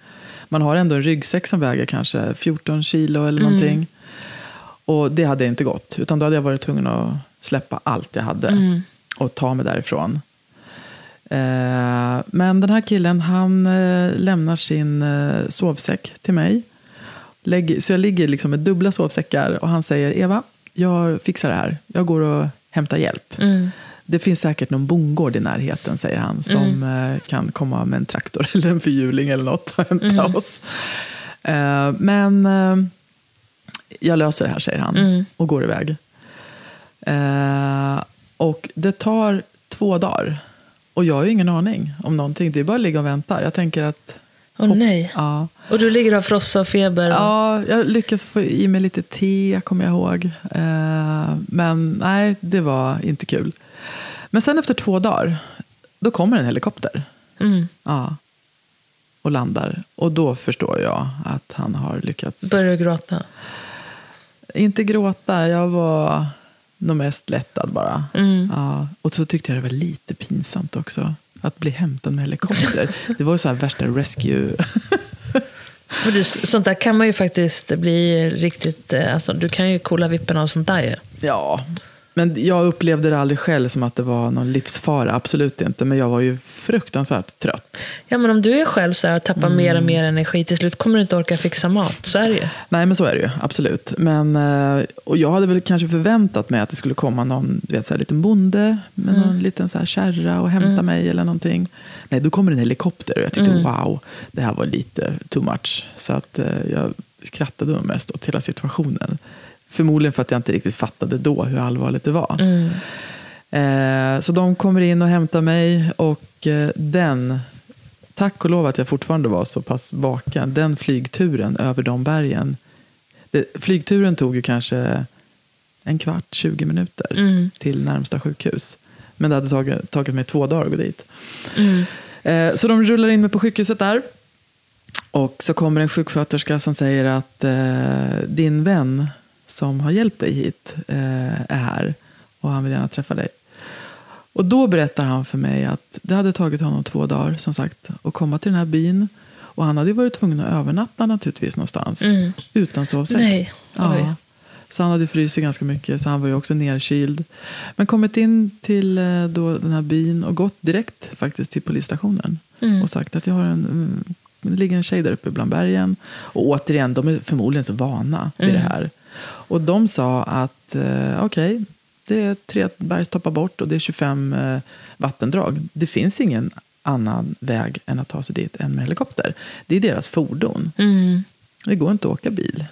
Man har ändå en ryggsäck som väger kanske 14 kilo eller mm. någonting. Och det hade inte gått. Utan då hade jag varit tvungen att släppa allt jag hade. Mm. Och ta mig därifrån. Eh, men den här killen han eh, lämnar sin eh, sovsäck till mig. Så jag ligger liksom med dubbla sovsäckar. Och han säger Eva, jag fixar det här. Jag går och hämta hjälp. Mm. Det finns säkert någon bondgård i närheten, säger han, som mm. Eh, kan komma med en traktor eller en förhjuling eller något och hämta mm. oss. Uh, men uh, jag löser det här, säger han, mm. och går iväg. Och det tar två dagar. Och jag har ju ingen aning om någonting. Det är bara att ligga och vänta. Jag tänker att Åh oh, nej. Ja. Och du ligger och har frossa och feber? Och... Ja, jag lyckas få i mig lite te, kommer jag ihåg. Eh, men nej, det var inte kul. Men sen efter två dagar, då kommer en helikopter. Mm. Ja. Och landar. Och då förstår jag att han har lyckats. Börjar du gråta? Inte gråta, jag var nog mest lättad bara. Mm. Ja. Och så tyckte jag det var lite pinsamt också. Att bli hämtad med helikopter. Det var ju så här värsta rescue. Men du, sånt där kan man ju faktiskt bli riktigt... Eh, alltså, du kan ju kolla vippen av sånt där ju. Ja, Men jag upplevde det aldrig själv som att det var någon livsfara, absolut inte. Men jag var ju fruktansvärt trött. Ja, men om du är själv så här, tappar mer och mer energi, till slut kommer du inte orka fixa mat. Så är det ju. Nej, men så är det ju. Absolut. Men, eh, och jag hade väl kanske förväntat mig att det skulle komma någon vet, så här, liten bonde med någon liten så här, kärra och hämta mig eller någonting. Nej, då kommer en helikopter och jag tyckte wow, det här var lite too much. Så att eh, jag skrattade mest åt hela situationen. Förmodligen för att jag inte riktigt fattade då hur allvarligt det var. Eh, så de kommer in och hämtar mig och eh, den, tack och lov att jag fortfarande var så pass vaken, den flygturen över de bergen. Det, flygturen tog ju kanske en kvart, 20 minuter till närmsta sjukhus. Men det hade tagit, tagit mig två dagar att gå dit. Eh, så de rullar in mig på sjukhuset där. Och så kommer en sjuksköterska som säger att eh, din vän som har hjälpt dig hit eh, är här och han vill gärna träffa dig. Och då berättar han för mig att det hade tagit honom två dagar som sagt att komma till den här byn. Och han hade ju varit tvungen att övernatta naturligtvis någonstans. Utan sovsäck. Nej. Ja. Så han hade frysit ganska mycket, så han var ju också nerkyld. Men kommit in till eh, då den här byn och gått direkt faktiskt till polisstationen. Och sagt att jag har en, mm, det ligger en tjej där uppe bland bergen. Och återigen, de är förmodligen så vana vid det här. Och de sa att eh, okej, det är tre bergstoppar bort och det är 25 eh, vattendrag. Det finns ingen annan väg än att ta sig dit än med helikopter. Det är deras fordon. Det går inte att åka bil.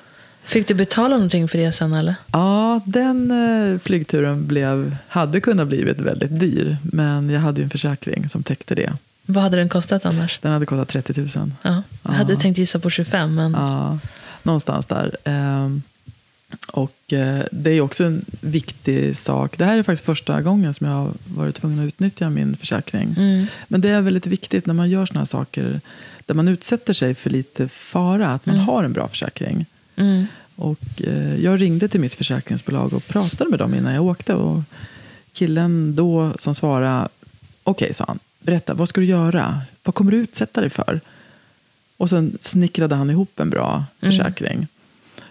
Fick du betala någonting för det sen eller? Ja, den eh, flygturen blev, hade kunnat blivit väldigt dyr. Men jag hade ju en försäkring som täckte det. Vad hade den kostat annars? Den hade kostat 30 000. Ja, jag hade tänkt gissa på 25, men Ja, någonstans där. Och eh, det är också en viktig sak. Det här är faktiskt första gången som jag har varit tvungen att utnyttja min försäkring. Men det är väldigt viktigt när man gör såna här saker där man utsätter sig för lite fara, att man har en bra försäkring. Och eh, jag ringde till mitt försäkringsbolag och pratade med dem innan jag åkte. Och killen då som svarade, okej sa han, berätta, vad ska du göra? Vad kommer du utsätta dig för? Och sen snickrade han ihop en bra försäkring.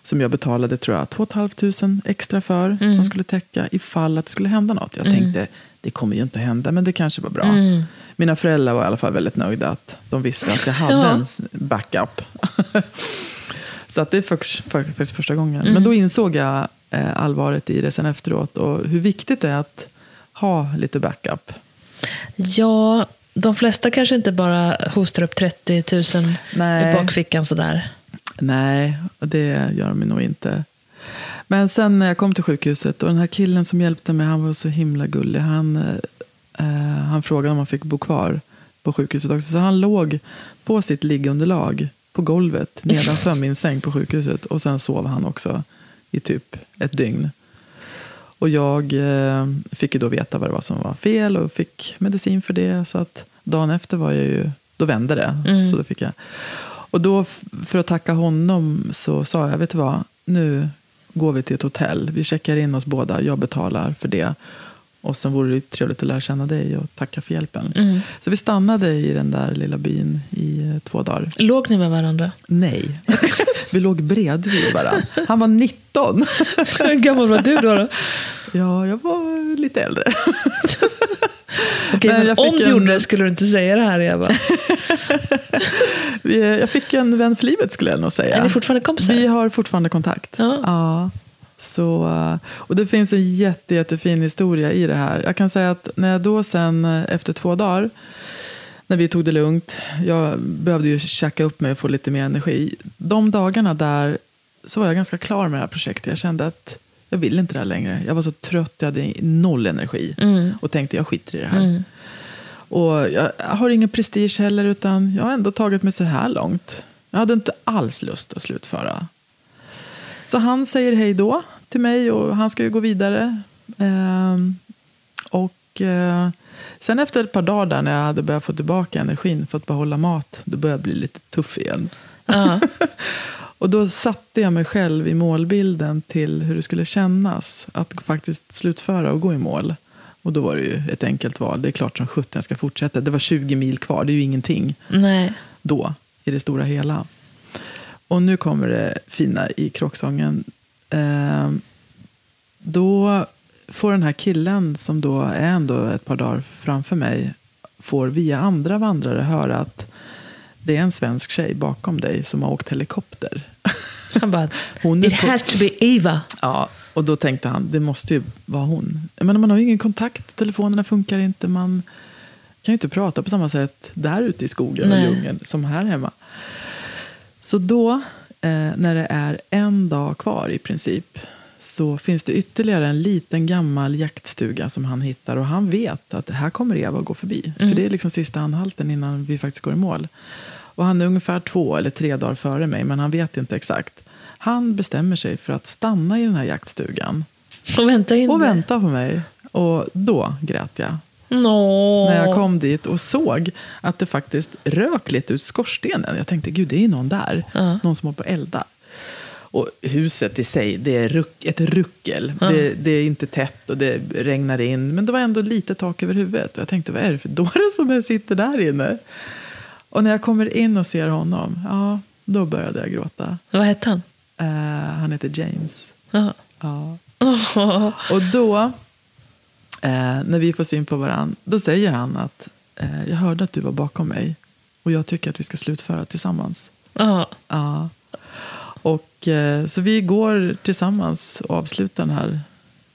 Som jag betalade tror jag 2 500 extra för. Som skulle täcka ifall att det skulle hända något. Jag tänkte, det kommer ju inte hända, men det kanske var bra. Mina föräldrar var i alla fall väldigt nöjda att de visste att jag hade Ja. en backup. Så att det är faktiskt faktiskt första gången. Men då insåg jag eh, allvaret i det sen efteråt. Och hur viktigt det är att ha lite backup. ja, de flesta kanske inte bara hostar upp 30 000 Nej. i bakfickan sådär. Nej, det gör de nog inte. Men sen när jag kom till sjukhuset och den här killen som hjälpte mig, han var så himla gullig. Han, eh, han frågade om han fick bo kvar på sjukhuset också. Så han låg på sitt liggunderlag på golvet nedanför min säng på sjukhuset. Och sen sov han också i typ ett dygn. Och jag eh, fick ju då veta vad det var som var fel och fick medicin för det. Så att dagen efter var jag ju, då vände det. Så då fick jag. Och då för att tacka honom så sa jag, vet du vad, nu går vi till ett hotell. Vi checkar in oss båda, jag betalar för det. Och sen vore det trevligt att lära känna dig och tacka för hjälpen. Så vi stannade i den där lilla byn i eh, två dagar. Låg ni med varandra? Nej, vi låg bredvid varandra. Han var 19. Hur gammal var du då? då? Ja, jag var lite äldre. Okej, Men men om du en- gjorde det skulle du inte säga det här, Eva. Jag fick en vän för livet skulle jag nog säga. Är ni fortfarande kompisar? Vi har fortfarande kontakt. Ja. Så, eh, och det finns en jätte, jättefin historia i det här. Jag kan säga att när jag då sen efter två dagar, när vi tog det lugnt, jag behövde ju tjacka upp mig och få lite mer energi. De dagarna där så var jag ganska klar med det här projektet. Jag kände att jag vill inte det här längre. Jag var så trött, jag hade noll energi. Och tänkte jag skiter i det här. Och jag har ingen prestige heller, utan jag har ändå tagit mig så här långt. Jag hade inte alls lust att slutföra. Så han säger hej då till mig och han ska ju gå vidare. Ehm, och eh, sen efter ett par dagar där när jag hade börjat få tillbaka energin, fått behålla mat, då började jag bli lite tuff igen. Ja. Och då satte jag mig själv i målbilden till hur det skulle kännas att faktiskt slutföra och gå i mål. Och då var det ju ett enkelt val. Det är klart som sjutton jag ska fortsätta. Det var 20 mil kvar, det är ju ingenting Nej. då i det stora hela. Och nu kommer det fina i kråksången. Ehm, då får den här killen som då är ändå ett par dagar framför mig. Får via andra vandrare höra att det är en svensk tjej bakom dig som har åkt helikopter. Han bara, Hon it has to be Eva. Ja, och då tänkte han, det måste ju vara hon. Men man har ju ingen kontakt, telefonerna funkar inte. Man kan ju inte prata på samma sätt där ute i skogen Nej. och djungeln som här hemma. Så då, eh, när det är en dag kvar i princip, så finns det ytterligare en liten gammal jaktstuga som han hittar. Och han vet att här kommer Eva att gå förbi. För det är liksom sista anhalten innan vi faktiskt går i mål. Och han är ungefär två eller tre dagar före mig, men han vet inte exakt. Han bestämmer sig för att stanna i den här jaktstugan Och vänta in och vänta på mig. Och då grät jag. Nå. När jag kom dit och såg att det faktiskt rök lite ut skorstenen. Jag tänkte, gud det är någon där. Ja. Någon som håller på att elda. Och huset i sig, det är ruck, ett ruckel. Det, det är inte tätt och det regnar in. Men det var ändå lite tak över huvudet. Och jag tänkte, vad är det för dåre som sitter där inne? Och när jag kommer in och ser honom, ja, då började jag gråta. Vad hette han? Eh, han heter James. Ja. Ja. Åh. Och då, eh, när vi får syn på varandra, då säger han att eh, jag hörde att du var bakom mig och jag tycker att vi ska slutföra tillsammans. Ja. Ja. Och, så vi går tillsammans och avslutar den här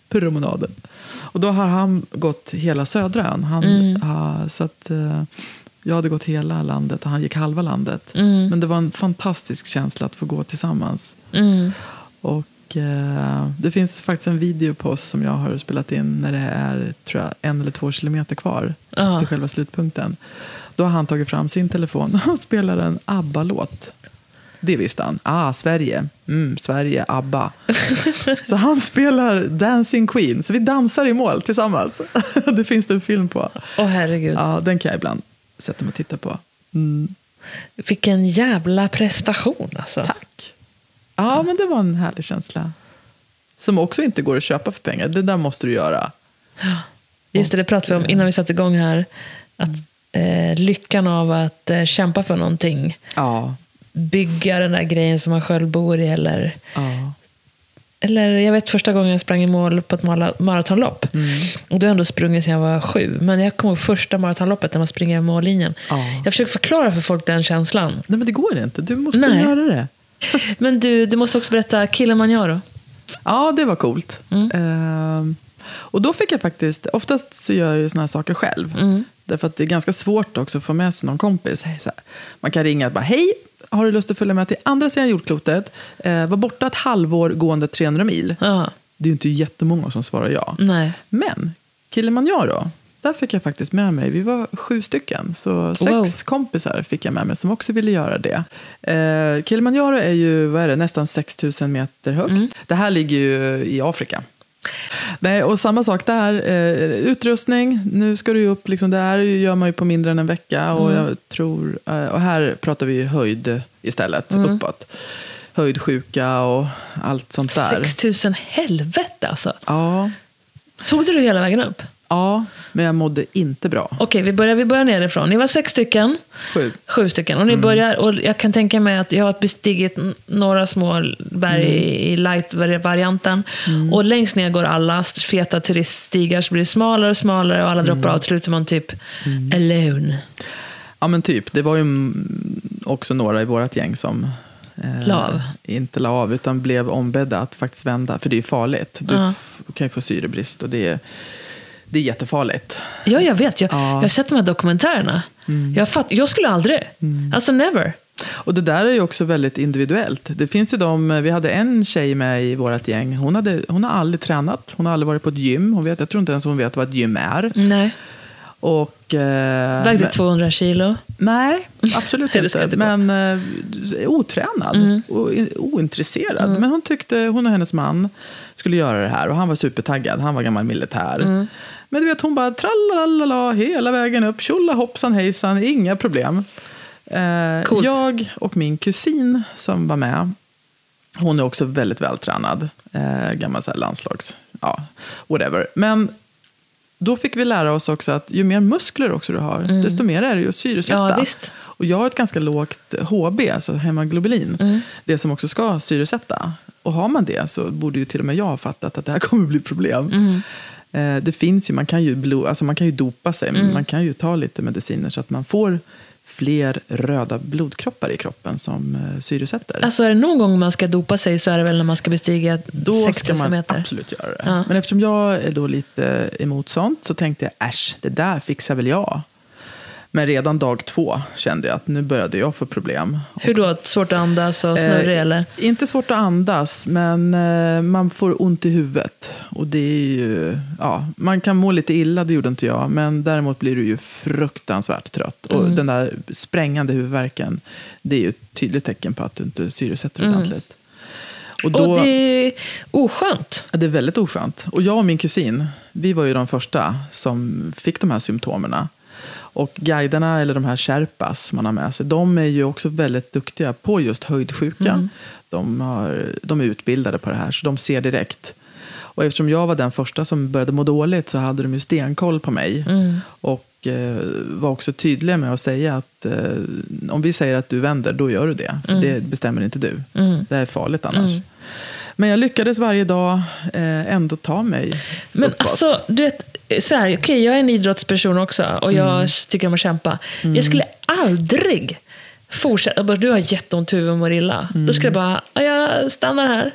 promenaden. Och då har han gått hela södra ön. Han, ja, så att, jag hade gått hela landet och han gick halva landet. Men det var en fantastisk känsla att få gå tillsammans. Mm. Och eh, det finns faktiskt en video på oss som jag har spelat in när det är tror jag, en eller två kilometer kvar Ja. till själva slutpunkten. Då har han tagit fram sin telefon och spelar en ABBA-låt. Det visste han. Ah, Sverige. Mm, Sverige, ABBA. Så han spelar Dancing Queen. Så vi dansar i mål tillsammans. Det finns det en film på. Åh herregud. Ja, den kan jag ibland sätta mig och titta på. Mm, Vilken jävla prestation alltså. tack. Ja, men det var en härlig känsla. Som också inte går att köpa för pengar. Det där måste du göra. Just det, det pratade vi om innan vi satte igång här. Att eh, lyckan av att eh, kämpa för någonting. Ja. Bygga den där grejen som man själv bor i. Eller, ja. Eller jag vet första gången jag sprang i mål på ett mara- maratonlopp. Mm. Och då har jag ändå sprungit sedan jag var sju. Men jag kommer ihåg första maratonloppet när man springer över mållinjen. Ja. Jag försöker förklara för folk den känslan. Nej, men det går inte. Du måste Nej. göra det. Men du, du måste också berätta Kilimanjaro. Ja, det var coolt. Mm. Ehm, och då fick jag faktiskt, oftast så gör jag ju såna här saker själv. Mm. Därför att det är ganska svårt också att få med sig någon kompis. Man kan ringa och bara, hej, har du lust att följa med till andra sidan jordklotet? Eh, var borta ett halvår gående 300 mil. Ja, Det är ju inte jättemånga som svarar ja. nej. Men Kilimanjaro, där fick jag faktiskt med mig, vi var sju stycken, så sex Wow. kompisar fick jag med mig som också ville göra det. Eh, Kilimanjaro är ju vad är det, nästan 6000 meter högt. Det här ligger ju i Afrika. Nej, och samma sak där, eh, utrustning. Nu ska du ju upp, liksom, det här gör man ju på mindre än en vecka. Och, jag tror, eh, och här pratar vi ju höjd istället, uppåt. Höjdsjuka och allt sånt där. 6000 helvete alltså. Ja, Tog du det hela vägen upp? Ja, men jag mådde inte bra. Okej, vi börjar, vi börjar nerifrån. Ni var sex stycken. Sju. Sju stycken. Och ni Mm. börjar, och jag kan tänka mig att jag har bestigit några små berg Mm. i light-varianten. Och längst ner går alla feta turiststigar, så blir det smalare och smalare och alla droppar Mm. av. Till slut är man typ alone. Ja men typ, det var ju mm, också några i vårt gäng som eh, La av. inte la av utan blev ombedda att faktiskt vända. För det är ju farligt. Du f- kan ju få syrebrist och det är, det är jättefarligt. Ja, jag vet. Jag, Ja. Mm. jag har sett de här dokumentärerna. Jag, fatt, jag skulle aldrig. Alltså never. Och det där är ju också väldigt individuellt. Det finns ju de, vi hade en tjej med i vårt gäng. Hon, hade, hon har aldrig tränat. Hon har aldrig varit på ett gym. Hon vet, jag tror inte ens hon vet vad ett gym är. Nej. Och, eh, Vägde men- 200 kilo. Nej, absolut inte. Men eh, otränad och in- ointresserad. Men hon tyckte, hon och hennes man skulle göra det här. Och han var supertaggad. Han var gammal militär. Men du vet, hon bara tralalala hela vägen upp. Tjolla hoppsan hejsan, inga problem. Eh, Coolt. jag och min kusin som var med. Hon är också väldigt vältränad. Eh, gammal så landslags, ja, whatever. Men då fick vi lära oss också att ju mer muskler också du har, desto mer är det ju att syresätta. Mm. Ja, visst. Och jag har ett ganska lågt HB, alltså hemoglobulin, Mm. det som också ska syresätta. Och har man det så borde ju till och med jag ha fattat att det här kommer bli problem. Mm. Eh, det finns ju, man kan ju, blo, alltså man kan ju dopa sig, Mm. men man kan ju ta lite mediciner så att man får fler röda blodkroppar i kroppen som eh, syresätter. Alltså är det någon gång man ska dopa sig så är det väl när man ska bestiga Då 6000 ska man meter. absolut göra det. Ja. Men eftersom jag är då lite emot sånt så tänkte jag, äsch, det där fixar väl jag. Men redan dag två kände jag att nu började jag få problem. Hur då? Svårt att andas och snurrig Eh, eller? Inte svårt att andas, men eh, man får ont i huvudet. Och det är ju, ja, man kan må lite illa, det gjorde inte jag. Men däremot blir du ju fruktansvärt trött. Och Mm. den där sprängande huvudvärken, det är ju ett tydligt tecken på att du inte syresätter Mm. ordentligt. Och Och det är oskönt. Ja, Det är väldigt oskönt. Och jag och min kusin, vi var ju de första som fick de här symptomen. Och guiderna, eller de här sherpas man har med sig, de är ju också väldigt duktiga på just höjdsjuka. De, har, de är utbildade på det här, så de ser direkt. Och eftersom jag var den första som började må dåligt så hade de ju stenkoll på mig. Och eh, var också tydliga med att säga att eh, om vi säger att du vänder, då gör du det. För det bestämmer inte du. Det är farligt annars. Men jag lyckades varje dag eh, ändå ta mig Men uppåt. alltså, du vet, så här, okej, jag är en idrottsperson också och jag Mm. tycker om att kämpa. Jag skulle aldrig fortsätta. Bara, du har jätteont i huvudet och mår illa. Mm. Då skulle jag bara, "Ja, jag stannar här.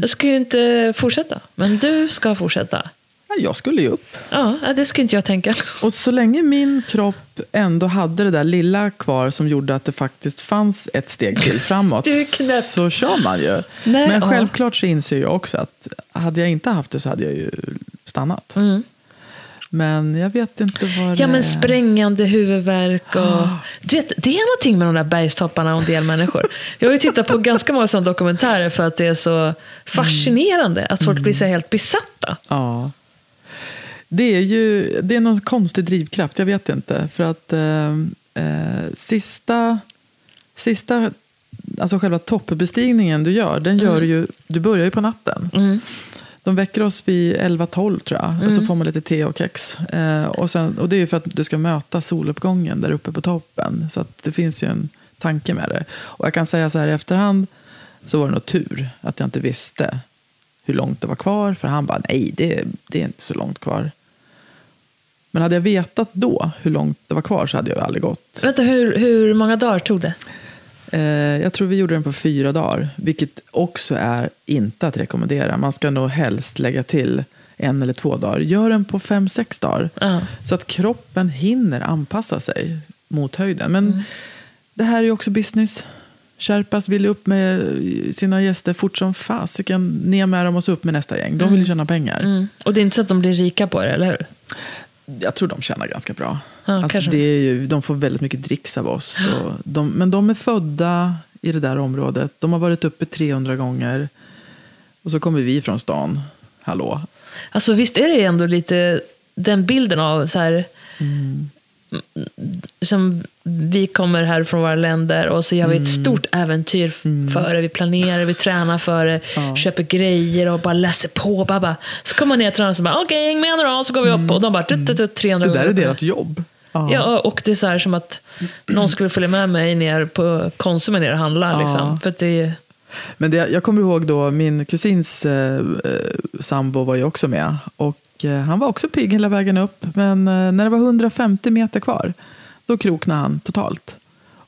Jag ska ju inte fortsätta. Men du ska fortsätta. Ja, jag skulle ju upp. Ja, det skulle inte jag tänka. Och så länge min kropp ändå hade det där lilla kvar som gjorde att det faktiskt fanns ett steg till framåt så kör man ju. Nej, Men självklart så inser jag också att hade jag inte haft det så hade jag ju stannat. Men jag vet inte vad Ja, det men är. sprängande huvudvärk och... Du vet, det är någonting med de där bergstopparna och en del människor. Jag har ju tittat på ganska många sådana dokumentärer för att det är så fascinerande att folk blir så helt besatta. Ja. Det är ju det är någon konstig drivkraft, jag vet inte. För att eh, eh, sista, sista, alltså själva toppbestigningen du gör, den gör du ju, du börjar ju på natten. De väcker oss vid 11-12 tror jag. Och så får man lite te och kex. Eh, och, sen, och det är ju för att du ska möta soluppgången där uppe på toppen. Så det finns ju en tanke med det. Och jag kan säga så här i efterhand, så var det nog tur att jag inte visste hur långt det var kvar. För han bara, nej det, det är inte så långt kvar. Men hade jag vetat då hur långt det var kvar så hade jag aldrig gått. Vänta, hur, hur många dagar tog det? Eh, jag tror vi gjorde den på fyra dagar. Vilket också är inte att rekommendera. Man ska nog helst lägga till en eller två dagar. Gör den på fem, sex dagar. Ja. Så att kroppen hinner anpassa sig mot höjden. Men det här är ju också business. Sherpas vill upp med sina gäster fort som fasiken. Ner med dem och så upp med nästa gäng. De vill ju tjäna pengar. Mm. Och det är inte så att de blir rika på det, eller hur? Jag tror de tjänar ganska bra. Ja, alltså det är ju, de får väldigt mycket dricks av oss. De, men de är födda i det där området. De har varit uppe 300 gånger. Och så kommer vi från stan. Hallå. Alltså visst är det ändå lite den bilden av så här... Som vi kommer här från våra länder och så gör vi ett stort äventyr för det. Vi planerar, vi tränar för det, köper grejer och bara läser på. Bara, bara. Så kommer man ner och tränar och så bara, okej häng med nu då. Så går vi upp och de bara, tut, tut, tut, 300 Det där är deras jobb. Ja, och det är så här som att någon skulle följa med mig ner på Konsum ner och handla. Ja. Liksom. För det Men det, jag kommer ihåg då, min kusins eh, eh, sambo var ju också med. Och eh, han var också pigg hela vägen upp. Men eh, när det var 150 meter kvar, då kroknade han totalt.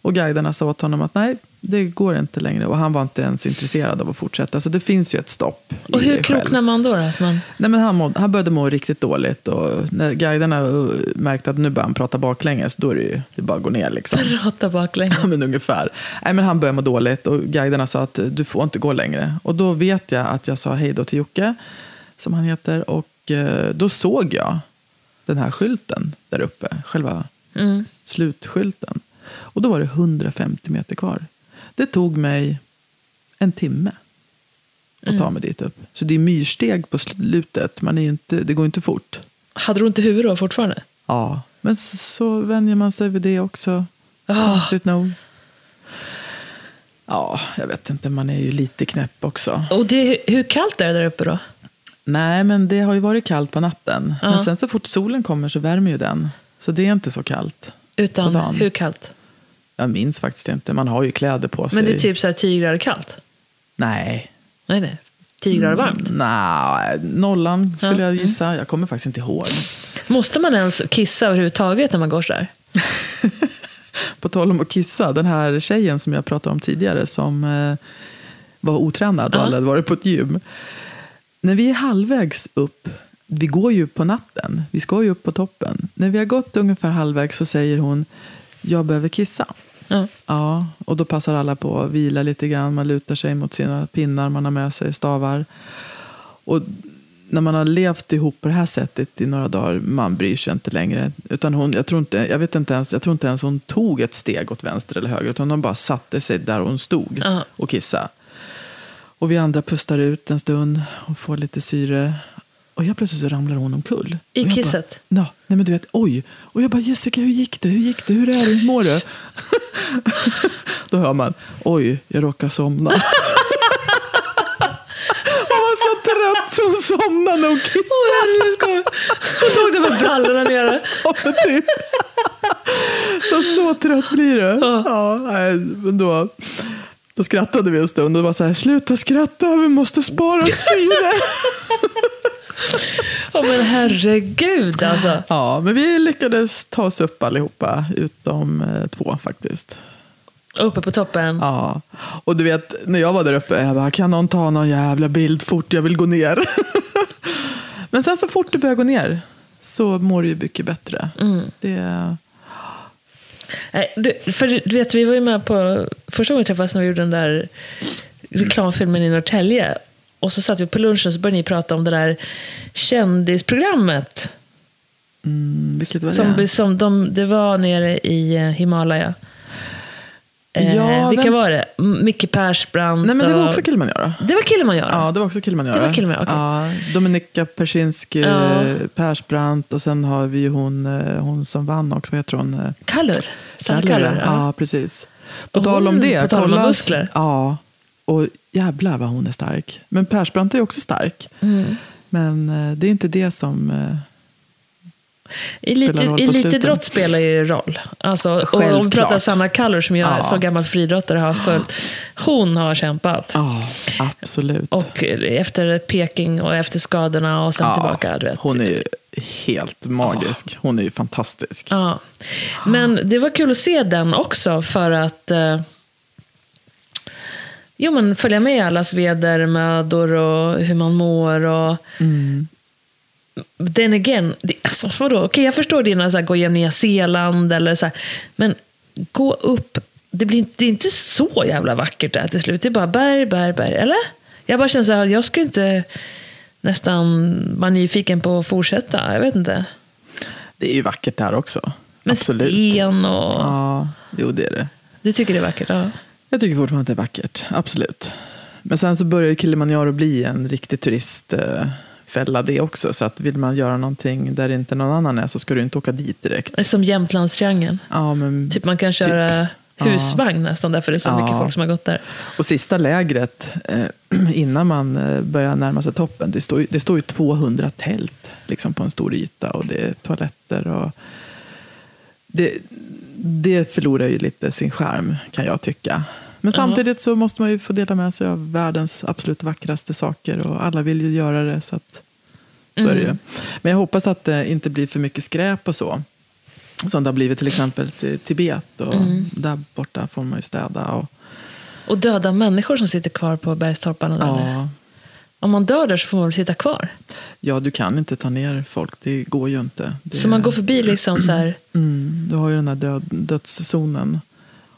Och guiderna sa åt honom att nej, det går inte längre. Och han var inte ens intresserad av att fortsätta. Så det finns ju ett stopp och hur kroknar man då? då? Att man, Nej, men han, mådde, han började må riktigt dåligt. Och när guiderna eh, märkte att nu börjar han prata baklänges, då är det ju det bara att gå ner. Liksom. prata baklänges. Ja, men ungefär. Nej, men han började må dåligt och guiderna sa att du får inte gå längre. Och då vet jag att jag sa hej då till Jocke, som han heter. Och eh, då såg jag den här skylten där uppe, själva Mm. slutskylten. Och då var det 150 meter kvar. Det tog mig en timme att ta mig dit upp. Så det är myrsteg på slutet, man är inte, det går inte fort. Hade du ont i huvudet då fortfarande? Ja, men så, så vänjer man sig vid det också. Ah. Konstigt nog. Ja, jag vet inte. Man är ju lite knäpp också. Och det, hur kallt är det där uppe då? Nej, men det har ju varit kallt på natten. Ja. Men sen så fort solen kommer så värmer ju den. Så det är inte så kallt. Utan hur kallt? Jag minns faktiskt inte. Man har ju kläder på sig. Men det är typ så här 10 grader kallt? Nej. Nej, nej. 10 grader varmt? Nej, nollan skulle Ja, jag mm. gissa. Jag kommer faktiskt inte ihåg. Måste man ens kissa överhuvudtaget när man går så där? På tal om att kissa, den här tjejen som jag pratade om tidigare som eh, var otränad och Ja. aldrig hade varit på ett gym. När vi är halvvägs upp, vi går ju på natten, vi ska ju upp på toppen. När vi har gått ungefär halvvägs så säger hon, jag behöver kissa. Ja. Ja, och då passar alla på att vila lite grann. Man lutar sig mot sina pinnar man har med sig, stavar. Och när man har levt ihop på det här sättet i några dagar, man bryr sig inte längre. Utan hon, jag, tror inte, jag, vet inte ens, jag tror inte ens hon tog ett steg åt vänster eller höger. Utan hon bara satte sig där hon stod Ja. och kissade. Och vi andra pustar ut en stund och får lite syre. Och jag plötsligt så ramlar hon omkull. I kisset? Bara, ja, nej men du vet, oj. Och jag bara, Jessica hur gick det? Hur gick det? Hur är det? Hur mår du? Då hör man, oj, jag råkar somna. Hon var så trött så hon somnade när hon kissade. Hon låg där med brallorna nere. Ja, typ. Så, så trött blir du. Ja, men då, då skrattade vi en stund och var så här, sluta skratta, vi måste spara syre. Ja men herregud alltså. Ja, men vi lyckades ta oss upp allihopa, utom eh, två faktiskt. Uppe på toppen. Ja, och du vet, när jag var där uppe, jag bara, kan någon ta någon jävla bild fort, jag vill gå ner. Men sen så fort du börjar gå ner så mår du ju mycket bättre. Det, Nej, du, för du vet, vi var ju med på första gången vi träffades när vi gjorde den där reklamfilmen i Norrtälje. Och så satt vi på lunchen och så började ni prata om det där kändisprogrammet. mm, vilket var Som, det? som de, det var nere i eh, Himalaya. Eh, Ja, vilka vem- var det? Micke Persbrandt Nej, men det var också Kilimanjaro. Det var Kilimanjaro? Ja, det var också Kilimanjaro. Det var Kilimanjaro, okej. ja, Dominika Persinski, Ja. Persbrandt och sen har vi hon, eh, hon som vann också. Vad heter hon? Eh, Kallur? Kallur? ja. Ja. precis. På Och tal om hon- det. på tal om muskler. Ja, och jävlar vad hon är stark. Men Persbrandt är också stark. Mm. Men eh, det är inte det som... Eh, Elite, spelar roll på elitidrott spelar ju roll. Alltså, och om vi pratar Sanna Kallur som jag Ja. som gammal friidrottare har följt. Hon har kämpat. ja, absolut. Och efter Peking och efter skadorna och sen Ja, tillbaka. Du vet. Hon är ju helt magisk. Hon är ju fantastisk. Ja. Men det var kul att se den också för att eh, jo, men följa med i allas vedermödor och hur man mår. Och, Mm. Then again, det, alltså, vadå? Okej, jag förstår dina så här, gå igenom Nya Zeeland, eller så här, men gå upp. Det, blir, det är inte så jävla vackert där till slut. Det är bara berg, berg, berg. Eller? Jag bara känner så här, jag ska inte nästan vara nyfiken på att fortsätta. Jag vet inte. Det är ju vackert där också. Med absolut. sten och... Ja, jo det är det. Du tycker det är vackert? Ja. Jag tycker fortfarande att det är vackert, absolut. Men sen så börjar ju Kilimanjaro bli en riktig turistfälla det också. Så att vill man göra någonting där inte någon annan är så ska du inte åka dit direkt. Som Jämtlandstriangeln. Ja, men, Typ man kan köra Ja. husvagn nästan, därför det är så Ja. mycket folk som har gått där. Och sista lägret, eh, innan man eh, börjar närma sig toppen, det står, det står ju 200 tält liksom, på en stor yta och det är toaletter. Och det, det förlorar ju lite sin charm kan jag tycka. Men samtidigt så måste man ju få dela med sig av världens absolut vackraste saker och alla vill ju göra det. Så, att, så är det ju. Mm. Men jag hoppas att det inte blir för mycket skräp och så. Som det har blivit till exempel till Tibet. Och Mm. Där borta får man ju städa. Och, Och döda människor som sitter kvar på bergstopparna. Där. ja, Om man dör där så får man väl sitta kvar. Ja, du kan inte ta ner folk. Det går ju inte. Det, Så man går förbi liksom så här. mm, du har ju den här död, dödszonen.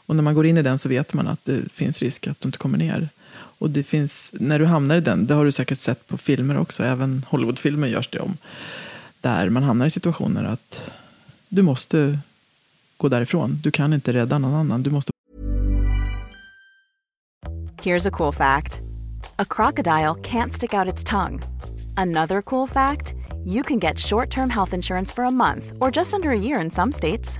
Och när man går in i den så vet man att det finns risk att du inte kommer ner. Och det finns, när du hamnar i den, det har du säkert sett på filmer också, även Hollywoodfilmer görs det om. Där man hamnar i situationer att du måste gå därifrån. Du kan inte rädda någon annan. Du måste Here's a cool fact a crocodile can't stick out its tongue. Another cool fact you can get short term health insurance for a month or just under a year in some states.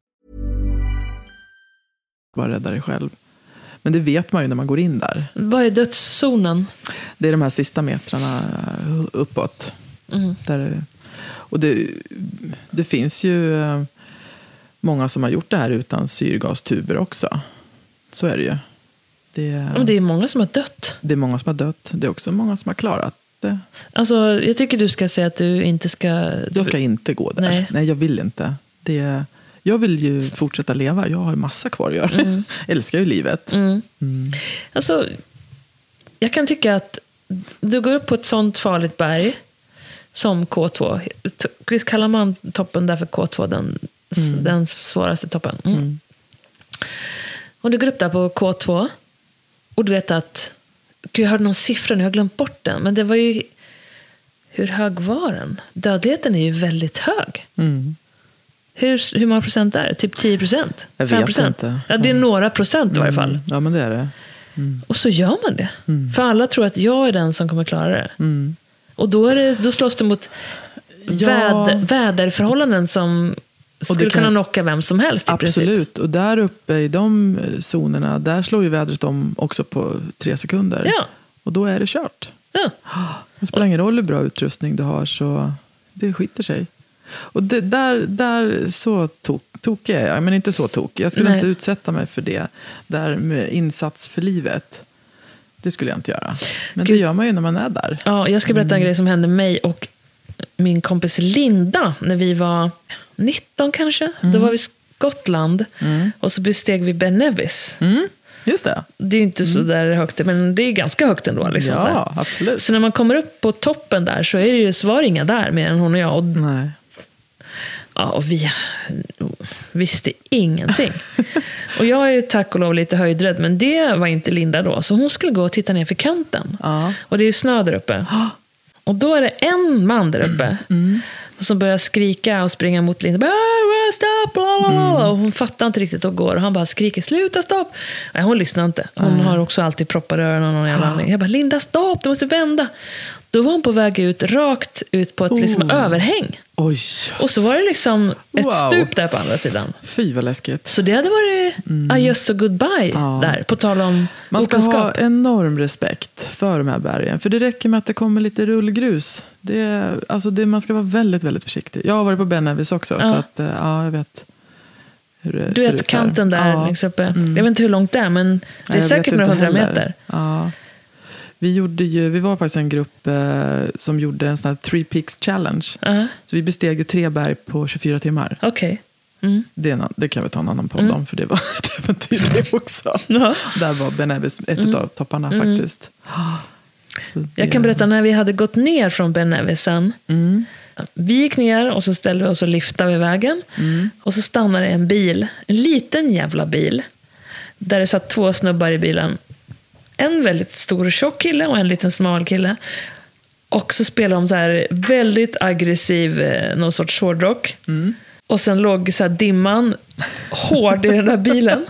Bara rädda dig själv. Men det vet man ju när man går in där. Vad är dödszonen? Det är de här sista metrarna uppåt. Mm. Där, och det, det finns ju eh, många som har gjort det här utan syrgastuber också. Så är det ju. Det, Men det är många som har dött. det är många som har dött. Det är också många som har klarat det. Alltså, jag tycker du ska säga att du inte ska... Jag ska inte gå där. Nej. Nej, jag vill inte. Det, jag vill ju fortsätta leva. Jag har ju massa kvar att göra. Mm. älskar ju livet. Alltså, jag kan tycka att du går upp på ett sånt farligt berg som K2. T- Visst kallar man toppen där för K2, den, den svåraste toppen? Mm. Och du går upp där på K2 och du vet att... Gud, jag hörde någon siffra nu, jag har glömt bort den. Men det var ju... Hur hög var den? Dödligheten är ju väldigt hög. Mm. Hur, hur många procent är det? Typ 10 procent? Jag 5 vet procent? Ja, det är några procent i varje fall. Ja, men det är det. Och så gör man det. Mm. För alla tror att jag är den som kommer klara det. Och då, är det, då slåss du mot Ja. väd, väderförhållanden som skulle kan- kunna knocka vem som helst i princip. Absolut. Och där uppe i de zonerna, där slår ju vädret om också på tre sekunder. Ja. Och då är det kört. Ja. Det spelar ingen roll hur bra utrustning du har, så det skiter sig. Och det, där, där så tok, tokig är jag, men inte så tokig. Jag skulle Nej. inte utsätta mig för det. Där med insats för livet. Det skulle jag inte göra. Men det Gud. gör man ju när man är där. Ja, jag ska berätta en grej som hände mig och min kompis Linda när vi var 19 kanske. Då var vi i Skottland och så besteg vi Ben Nevis. Mm, just det. Det är inte så där högt, men det är ganska högt ändå. Liksom, så, ja, absolut. så när man kommer upp på toppen där så är det ju, så var det inga där mer än hon och jag. Och Nej. Ja, och vi visste ingenting. och jag är ju tack och lov lite höjdrädd, men det var inte Linda då. Så hon skulle gå och titta ner för kanten. Ja. Och det är ju snö där uppe. Och då är det en man där uppe som börjar skrika och springa mot Linda. Bara, "Ah, Stopp! Bla, bla, bla. Och hon fattar inte riktigt och går. Och han bara skriker sluta stopp! Nej, hon lyssnar inte. Hon har också alltid proppar i öronen av någon jävla anledning. Jag bara Linda stopp, du måste vända. Då var hon på väg ut, rakt ut på ett liksom, Oh. överhäng. Oj, Och så var det liksom ett Wow. stup där på andra sidan. fy vad läskigt. Så det hade varit adjöss och goodbye Ja. där. På tal om Man ska okunskap. ha enorm respekt för de här bergen. För det räcker med att det kommer lite rullgrus. Det, alltså det, man ska vara väldigt, väldigt försiktig. Jag har varit på Ben Nevis också. Ja. Så att, eh, ja, jag vet Du vet kanten där Ja. uppe. Mm. Jag vet inte hur långt det är, men det är jag säkert några hundra meter. Ja. Vi, gjorde ju, vi var faktiskt en grupp eh, som gjorde en sån här Three Peaks Challenge. Ja, Så vi besteg ju tre berg på 24 timmar. Okej. Mm. Det, en, det kan vi ta en annan podd om, för det var ett äventyr det också. Ja. Där var Ben Nevis ett av topparna faktiskt. Mm. Jag det- kan berätta när vi hade gått ner från Ben Nevisen. Mm. Vi gick ner och så ställde vi oss och lyftade vid vägen. Och så stannade en bil, en liten jävla bil. Där det satt två snubbar i bilen. En väldigt stor tjock kille och en liten smal kille. Och så spelade de så här väldigt aggressiv, eh, någon sorts hårdrock. Och sen låg så här dimman hård i den där bilen.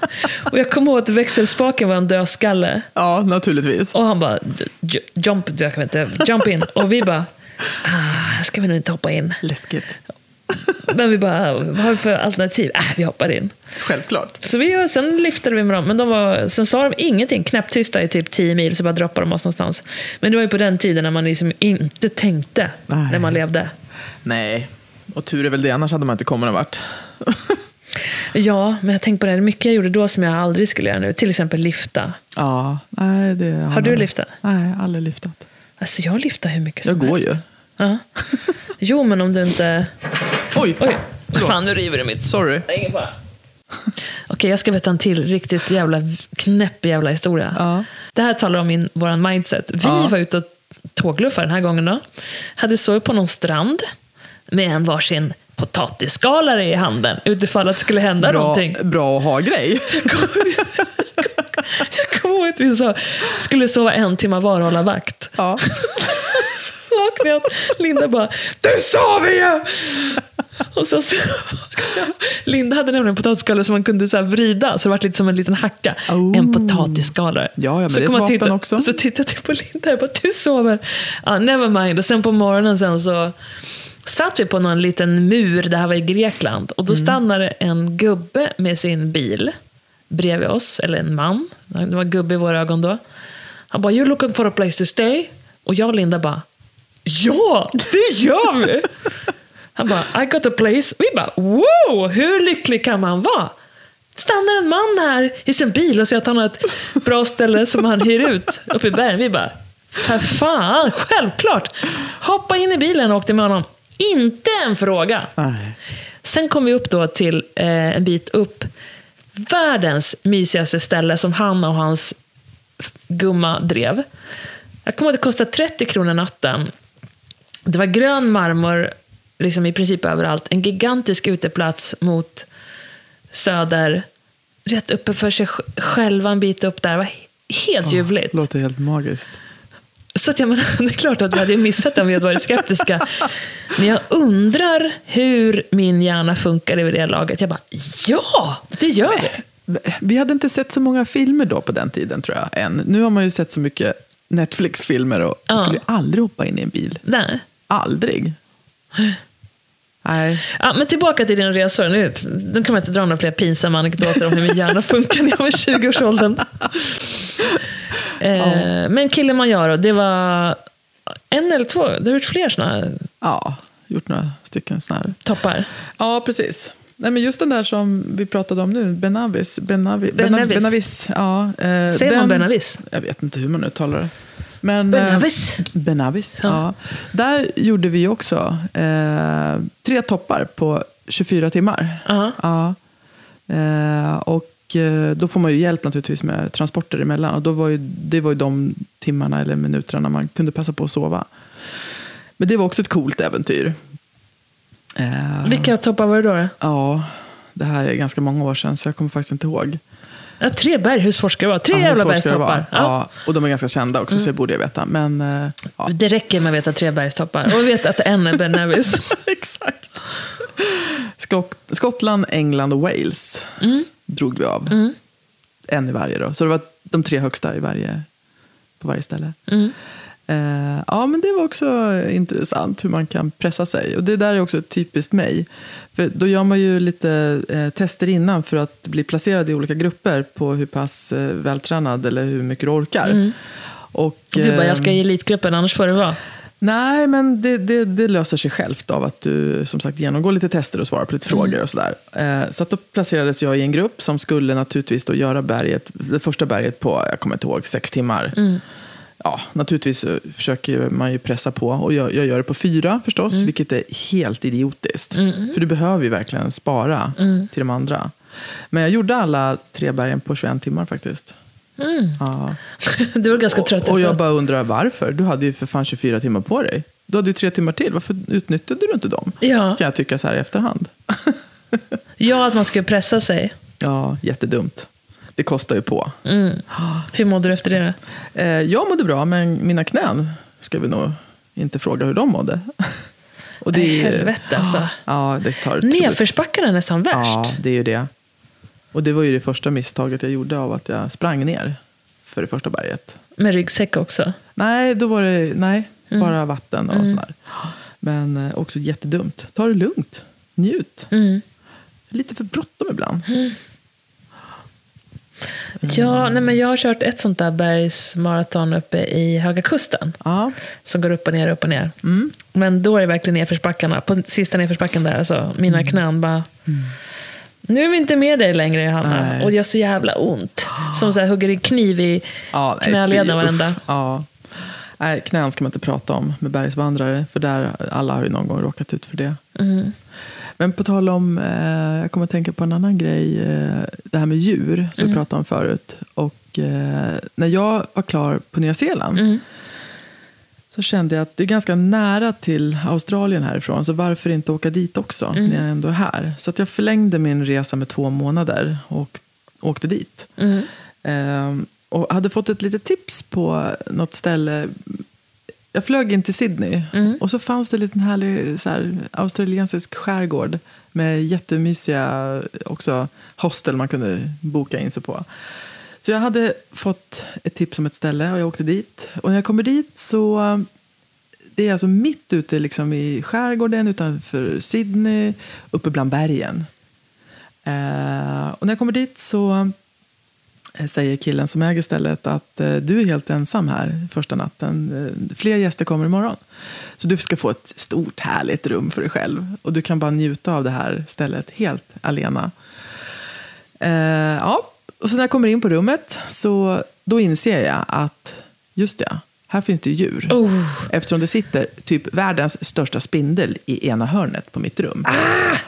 Och jag kommer ihåg att växelspaken var en dödskalle. Ja, naturligtvis. Och han bara, "J- jump, du, jag kan inte, jump in. Och vi bara, ah, här ska vi nog inte hoppa in. Läskigt. Men vi bara, vad har vi för alternativ? Äh, vi hoppar in. Självklart. Så vi, sen lyftade vi med dem, men de var, sen sa de ingenting. Knäpptysta i typ 10 mil, så bara droppade de oss någonstans. Men det var ju på den tiden när man liksom inte tänkte Nej. när man levde. Nej, och tur är väl det, annars hade man inte kommit någon vart. Ja, men jag tänkte på det, det mycket jag gjorde då som jag aldrig skulle göra nu. Till exempel lyfta. Ja, nej, det Har du lyftat? Nej, aldrig lyftat. Alltså jag lyfter hur mycket Jag som går helst. ju. Ja. Jo, men om du inte... Oj! Oj, fan nu river du mitt. Sorry. Är ingen fara. Okej, jag ska berätta en till riktigt jävla knäpp jävla historia. Ja. Det här talar om min, våran mindset. Vi Ja. var ute och tågluffade den här gången. Då. Hade sovit på någon strand med en varsin potatisskalare i handen utifall att det skulle hända Bra, någonting. bra att ha grej. Jag kommer ihåg att vi så, skulle sova en timme var och hålla vakt. Ja. vaknade jag Linda bara Du sover ju! Och så jag. Linda hade nämligen en potatisskalare som man kunde så vrida så det var lite som en liten hacka. Oh. En potatisskalare. Ja, ja, men så det är ett vapen titta, också. Och så tittade jag på Linda jag bara du sover. Ja, never mind. Och sen på morgonen sen så satt vi på någon liten mur, det här var i Grekland. Och då Mm. stannade en gubbe med sin bil bredvid oss, eller en man. Det var gubbe i våra ögon då. Han bara, you're looking for a place to stay? Och jag och Linda bara, ja, det gör vi! Han bara, I got a place. Vi bara, wow, hur lycklig kan man vara? Stannar en man här i sin bil och säger att han har ett bra ställe som han hyr ut uppe i bergen. Vi bara, för fan, självklart! Hoppa in i bilen och åkte med honom. Inte en fråga. Nej. Sen kom vi upp då till eh, en bit upp. Världens mysigaste ställe som han och hans gumma drev. Jag kommer ihåg att det kostade 30 kronor natten. Det var grön marmor liksom i princip överallt. En gigantisk uteplats mot söder. Rätt uppe för sig sj- själva en bit upp där. Det var he- helt ljuvligt. Låter helt magiskt. Så att jag menar, det är klart att vi hade missat det om vi hade varit skeptiska. Men jag undrar hur min hjärna funkar vid det laget. Jag bara, ja, det gör vi. Vi hade inte sett så många filmer då på den tiden tror jag. Än. Nu har man ju sett så mycket Netflix-filmer och Ja. skulle aldrig hoppa in i en bil. Nej. Aldrig. Nej. Ja, men tillbaka till dina resor. Nu, nu kan man inte dra några fler pinsamma anekdoter om hur min hjärna funkar när jag var i 20-årsåldern. Eh, men Kilimanjaro, det var en eller två, du har gjort fler sådana Ja, gjort några stycken sådana här. toppar. Ja, precis. Nej, men just den där som vi pratade om nu, Benavis. Benavi. Benavis. Benavis ja, eh, Säger den, man Benavis? Jag vet inte hur man uttalar det. Men, eh, Benavis? Benavis, ja. Ja. Där gjorde vi också eh, tre toppar på 24 timmar. Ja. Ja. Eh, och eh, då får man ju hjälp naturligtvis med transporter emellan. Och då var ju, det var ju de timmarna eller minuterna man kunde passa på att sova. Men det var också ett coolt äventyr. Eh, Vilka toppar var det då? Ja, det här är ganska många år sedan så jag kommer faktiskt inte ihåg. Ja, tre berghusforskare var Tre Ja, jävla bergstoppar. Ja. Mm. Ja, och de är ganska kända också så det borde jag veta. Men eh, ja, Det räcker med att veta tre bergstoppar. Och vi vet att en är Benavis. exakt. Skott, Skottland, England och Wales Mm. drog vi av. En i varje då. Så det var de tre högsta i varje, på varje ställe. Mm. Eh, ja, men det var också intressant hur man kan pressa sig. Och det där är också typiskt mig. För då gör man ju lite eh, tester innan för att bli placerad i olika grupper på hur pass eh, vältränad eller hur mycket du orkar. Och, Mm. Du bara, jag ska i elitgruppen, annars får det vara. Nej, men det, det, det löser sig självt av att du som sagt genomgår lite tester och svarar på lite frågor och sådär. Eh, så att då placerades jag i en grupp som skulle naturligtvis då göra berget, det första berget på, jag kommer inte ihåg, sex timmar. Ja, naturligtvis så försöker man ju pressa på och jag, jag gör det på fyra förstås, vilket är helt idiotiskt. För du behöver ju verkligen spara till de andra. Men jag gjorde alla tre bergen på 21 timmar faktiskt. Ja. Du var ganska trött Och jag efteråt. bara undrar varför. Du hade ju för fan 24 timmar på dig. Du hade ju tre timmar till. Varför utnyttjade du inte dem? Ja. Kan jag tycka så här i efterhand. ja, att man skulle pressa sig. Ja, jättedumt. Det kostar ju på. Hur mådde du efter det? Eh, jag mådde bra, men mina knän ska vi nog inte fråga hur de mådde. Och Nej, helvete, alltså. Ja, det tar Nedförsbackarna är nästan värst. Ja, det är ju det. Och det var ju det första misstaget jag gjorde av att jag sprang ner för det första berget. Med ryggsäck också. Nej, då var det nej, Mm. bara vatten och sådär. Men eh, också jättedumt. Ta det lugnt. Njut. Mm. Lite för bråttom ibland. Ja, nej, men jag har kört ett sånt där bergsmaraton uppe i Höga Kusten. Ja. Som går upp och ner, upp och ner. Men då är det verkligen nedförsbackarna. På sista nedförsbacken där, alltså, mina knän bara... Nu är vi inte med dig längre, Johanna. Nej. Och det gör så jävla ont. Som så här, hugger i kniv i Ja, knäleden varenda. Ja. Nej, knän ska man inte prata om med bergsvandrare. För där, alla har ju någon gång råkat ut för det. Mm. Men på tal om, eh, jag kommer att tänka på en annan grej. Eh, det här med djur som vi pratade om förut. Och eh, när jag var klar på Nya Zeeland. Så kände jag att det är ganska nära till Australien härifrån. Så varför inte åka dit också när jag ändå är här. Så att jag förlängde min resa med två månader. Och åkte dit. Ehm, och hade fått ett litet tips på något ställe. Jag flög in till Sydney. Och så fanns det en liten härlig så här, australiensisk skärgård. Med jättemysiga också, hostel man kunde boka in sig på. Så jag hade fått ett tips om ett ställe och jag åkte dit. Och när jag kommer dit så det är alltså mitt ute liksom i skärgården utanför Sydney, uppe bland bergen. Eh, och när jag kommer dit så Eh, säger killen som äger stället att eh, du är helt ensam här första natten. Eh, fler gäster kommer imorgon. Så du ska få ett stort härligt rum för dig själv. Och du kan bara njuta av det här stället helt alena. Eh, ja, och så när jag kommer in på rummet så då inser jag att just det, här finns det djur. Oh. Eftersom det sitter typ världens största spindel i ena hörnet på mitt rum.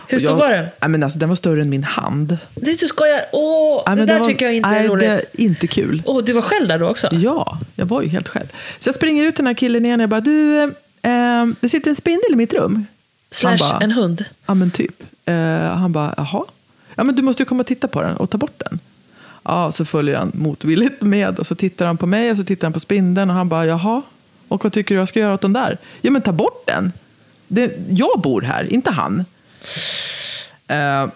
Hur Och stor jag- var den? Ja, men alltså, den var större än min hand. Det, du skojar. Åh, Ja, det där var- tycker jag inte är roligt. Det är inte kul. Åh, du var själv där då också? Ja, jag var ju helt själv. Så jag springer ut den här killen igen och jag bara, du, eh, det sitter en spindel i mitt rum. Slash bara- en hund? Ja, men typ. Eh, han bara, jaha. Ja, men du måste ju komma och titta på den och ta bort den. Ja, så följer han motvilligt med och så tittar han på mig och så tittar han på spindeln och han bara, jaha. Och vad tycker du jag ska göra åt den där? Ja, men ta bort den. Det, jag bor här, inte han. Eh,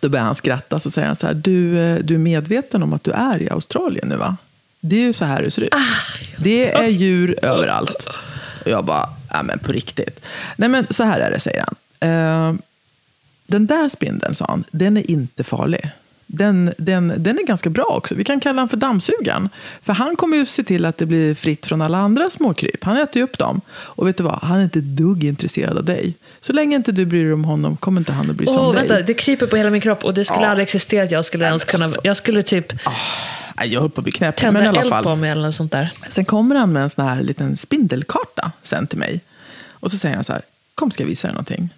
då börjar han skratta så säger han så här, du, eh, du är medveten om att du är i Australien nu va? Det är ju så här det ser ut. Det är djur överallt. Och jag bara, ja men på riktigt. Nej men så här är det, säger han. Eh, den där spindeln, sa han, den är inte farlig. Den, den, den är ganska bra också. Vi kan kalla honom för dammsugaren. För han kommer ju se till att det blir fritt från alla andra småkryp. Han äter ju upp dem. Och vet du vad? Han är inte dugg intresserad av dig. Så länge inte du bryr dig om honom kommer inte han att bry sig Åh, om vänta, dig. det kryper på hela min kropp och det skulle Ja. aldrig existera att jag skulle Nej, ens kunna... alltså. Jag skulle typ Nej, jag höll på att bli knäpp. tända Men i alla eld fall. på mig eller något sånt där. Sen kommer han med en sån här liten spindelkarta sen till mig. Och så säger han så här, kom ska jag visa dig någonting.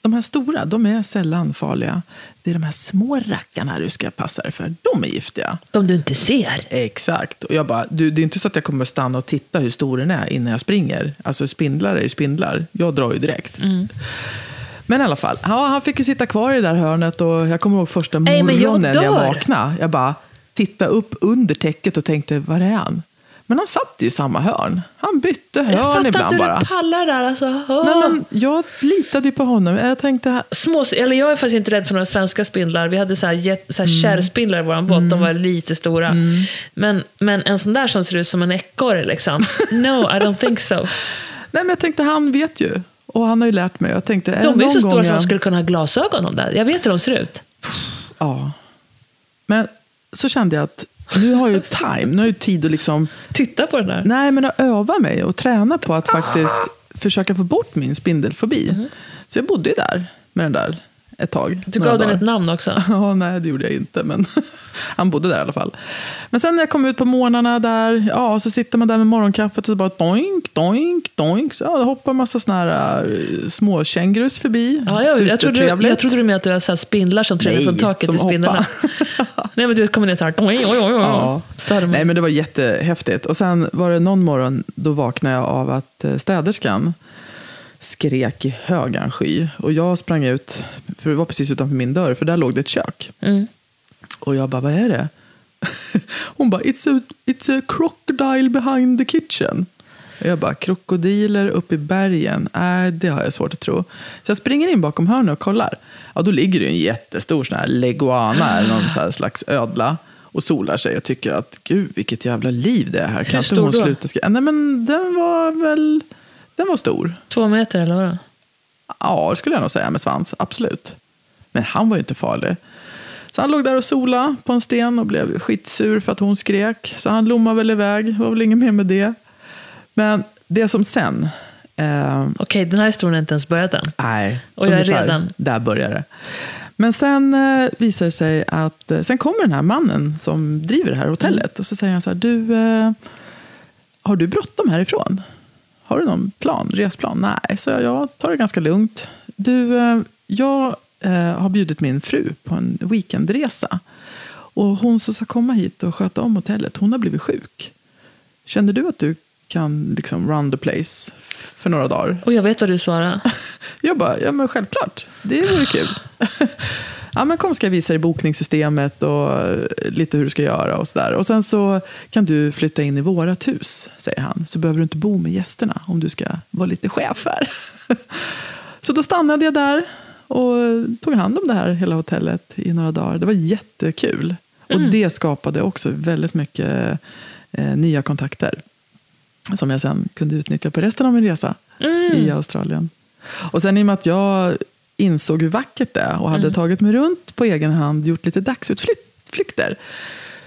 De här stora, de är sällan farliga. Det är de här små rackarna du ska passa dig för. De är giftiga. De du inte ser. Exakt. Och jag bara, du, det är inte så att jag kommer att stanna och titta hur stor den är innan jag springer. Alltså spindlar är ju spindlar. Jag drar ju direkt. Men i alla fall, ja, han fick ju sitta kvar i det där hörnet och jag kommer ihåg första Nej, men jag morgonen jag, vaknade. Jag bara tittade upp under täcket och tänkte, var är han? Men han satt ju i samma hörn. Han bytte Jag hörn fattar inte ibland hur bara. du pallar där. Alltså. Nej, men jag litade ju på honom. Jag tänkte, Små, eller jag är faktiskt inte rädd för några svenska spindlar. Vi hade så här, jet- så Mm. här kärrspindlar i vår båt. De var lite stora. Men, men en sån där som ser ut som en ekorre, liksom. No, I don't think so. nej, men jag tänkte, han vet ju. Och han har ju lärt mig. Jag tänkte, är De är ju så stora gång som de jag- skulle kunna ha glasögon de där. Jag vet hur de ser ut. Ja. Men så kände jag att nu har jag ju time, nu har jag tid att liksom, Titta på den där. nej men att öva mig och träna på att faktiskt försöka få bort min spindelfobi. Så jag bodde ju där med den där ett tag. Du gav den dagar. ett namn också. Ja, nej det gjorde jag inte, men han bodde där i alla fall. Men sen när jag kom ut på morgnarna där, ja, så sitter man där med morgonkaffet och så bara doink, doink, doink. Så, ja, det hoppar en massa såna här uh, små kängurus förbi. Ja, jag, jag, trodde, Supertrevligt. jag trodde du menade att det var så spindlar som trillade från taket i spindlarna. Nej, men du kommer ner så här. Oj, oj, oj. Ja. Nej, men det var jättehäftigt. Och sen var det någon morgon, då vaknade jag av att eh, städerskan skrek i högan sky. Och jag sprang ut, för det var precis utanför min dörr, för där låg det ett kök. Mm. Och jag bara, vad är det? Hon bara, it's a, it's a crocodile behind the kitchen. Och jag bara, krokodiler uppe i bergen? Nej, det har jag svårt att tro. Så jag springer in bakom hörnet och kollar. Ja, då ligger det en jättestor sån här leguana, eller någon här slags ödla. Och solar sig och tycker att, gud vilket jävla liv det är här. Kan inte stor hon då? sluta skriva? Nej, men den var väl, den var stor. Två meter eller vadå? Ja, det skulle jag nog säga med svans. Absolut. Men han var ju inte farlig. Så han låg där och sola på en sten och blev skitsur för att hon skrek. Så han lommade väl iväg. Det var väl inget mer med det. Men det som sen... Eh, Okej, den här historien har inte ens börjat än. nej, Och jag är redan- Där börjar det. Men sen eh, visar det sig att... Eh, sen kommer den här mannen som driver det här hotellet. Och så säger han så här, du... Eh, har du bråttom härifrån? Har du någon plan, resplan? Nej, så jag, jag tar det ganska lugnt. Du, eh, jag eh, har bjudit min fru på en weekendresa. Och hon som ska komma hit och sköta om hotellet, hon har blivit sjuk. Känner du att du kan liksom run the place för några dagar? Och jag vet vad du svarar. Jag bara, ja men självklart. Det vore kul. ja men kom ska jag visa dig bokningssystemet och eh, lite hur du ska göra och sådär. Och sen så kan du flytta in i vårat hus, säger han. Så behöver du inte bo med gästerna om du ska vara lite chef här. så då stannade jag där och tog hand om det här hela hotellet i några dagar. Det var jättekul. Och det skapade också väldigt mycket eh, nya kontakter. Som jag sen kunde utnyttja på resten av min resa i Australien. Och sen i och med att jag insåg hur vackert det är och hade tagit mig runt på egen hand, gjort lite dagsutflykter.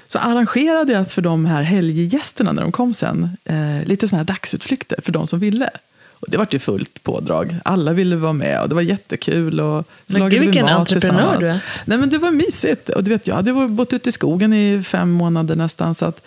Så arrangerade jag för de här helggästerna när de kom sen, eh, lite såna här dagsutflykter för de som ville. Och det var ju fullt pådrag. Alla ville vara med och det var jättekul. Och så Men gud, vi vilken entreprenör du är. Nej, men det var mysigt. Och du vet, jag hade bott ute i skogen i fem månader nästan. Så att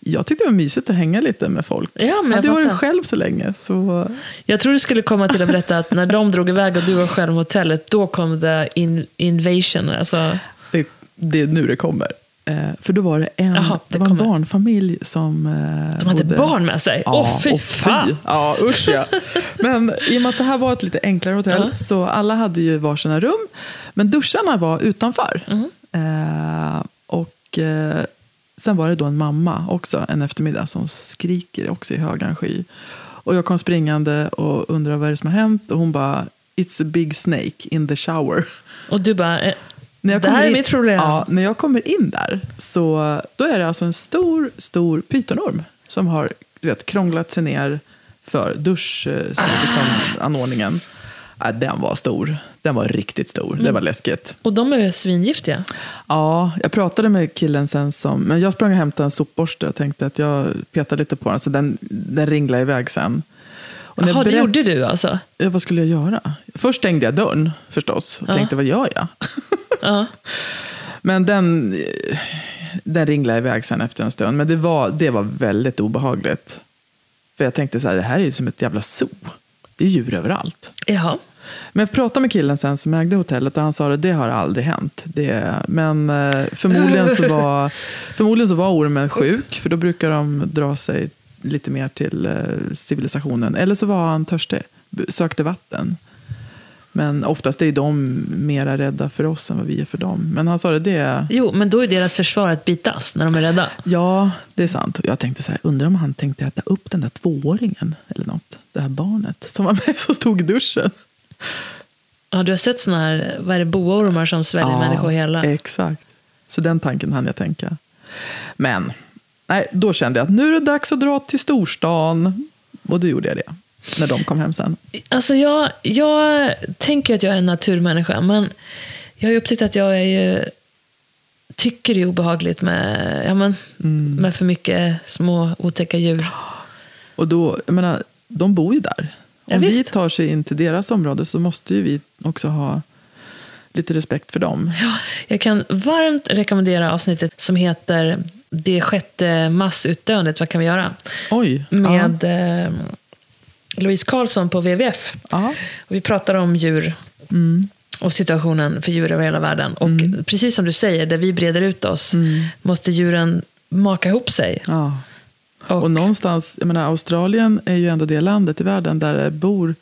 jag tyckte det var mysigt att hänga lite med folk. Ja, men jag hade varit själv så länge. Så Jag tror du skulle komma till att berätta att när de drog iväg och du var själv på hotellet, då kom det in, invasion. Alltså, det, det är nu det kommer. Eh, för då var det en, Jaha, det det var en barnfamilj som eh, de hade bodde... barn med sig. Åh, fy och fan! Ja, usch ja. Men i och med att det här var ett lite enklare hotell Ja. så alla hade ju varsina rum. Men duscharna var utanför. Mm. Eh, och eh, sen var det då en mamma också en eftermiddag som skriker också i högan sky. Och jag kom springande och undrade vad är det som har hänt. Och hon bara, it's a big snake in the shower. Och du bara, eh, När jag det här kommer är in, mitt problem. Ja, när jag kommer in där så då är det alltså en stor, stor pytonorm som har du vet, krånglat sig ner för duschanordningen. Liksom, anordningen. Ja, den var stor. Den var riktigt stor. Mm. Det var läskigt. Och de är svingiftiga. Ja, jag pratade med killen sen som... Men jag sprang och hämtade en sopborste och tänkte att jag petade lite på den. Så den, den ringlade iväg sen. Jaha, det berätt- gjorde du alltså? Ja, vad skulle jag göra? Först stängde jag dörren förstås. Och tänkte, vad gör jag? Ja. Men den, den ringlade iväg sen efter en stund. Men det var, det var väldigt obehagligt. För jag tänkte så här, det här är ju som ett jävla zoo. Det är djur överallt. Jaha. Men jag pratade med killen sen som ägde hotellet och han sa att det har aldrig hänt. Det, men eh, förmodligen så, var, förmodligen så var ormen sjuk, för då brukar de dra sig lite mer till eh, civilisationen. Eller så var han törstig, sökte vatten. Men oftast är de mera rädda för oss än vad vi är för dem. Men han sa det, det. Jo, men då är deras försvar att bitas när de är rädda. Ja, det är sant. Jag tänkte så här, undrar om han tänkte äta upp den där tvååringen eller något. Det här barnet som var med som stod i duschen. Ja, du har sett såna här, vad är det, boormar som sväljer människor hela? Exakt. Så den tanken hann jag tänka. Men, nej, då kände jag att nu är det dags att dra till storstan. Och då gjorde jag det. När de kom hem sen. Alltså jag, jag tänker att jag är en naturmänniska, men jag har ju upptäckt att jag är ju, tycker det är obehagligt med, ja, men, Mm. med för mycket små otäcka djur. Och då, jag menar, de bor ju där. Ja, Om vi visst. tar sig in till deras område så måste ju vi också ha lite respekt för dem. Jag kan varmt rekommendera avsnittet som heter Det sjätte massutdöendet, vad kan vi göra? Oj. Med eh, Louise Karlsson på WWF. Ja. Och vi pratar om djur och situationen för djur över hela världen. Och Mm. precis som du säger, där vi breder ut oss måste djuren maka ihop sig. ja. Och, Och någonstans, jag menar, Australien är ju ändå det landet i världen där det bor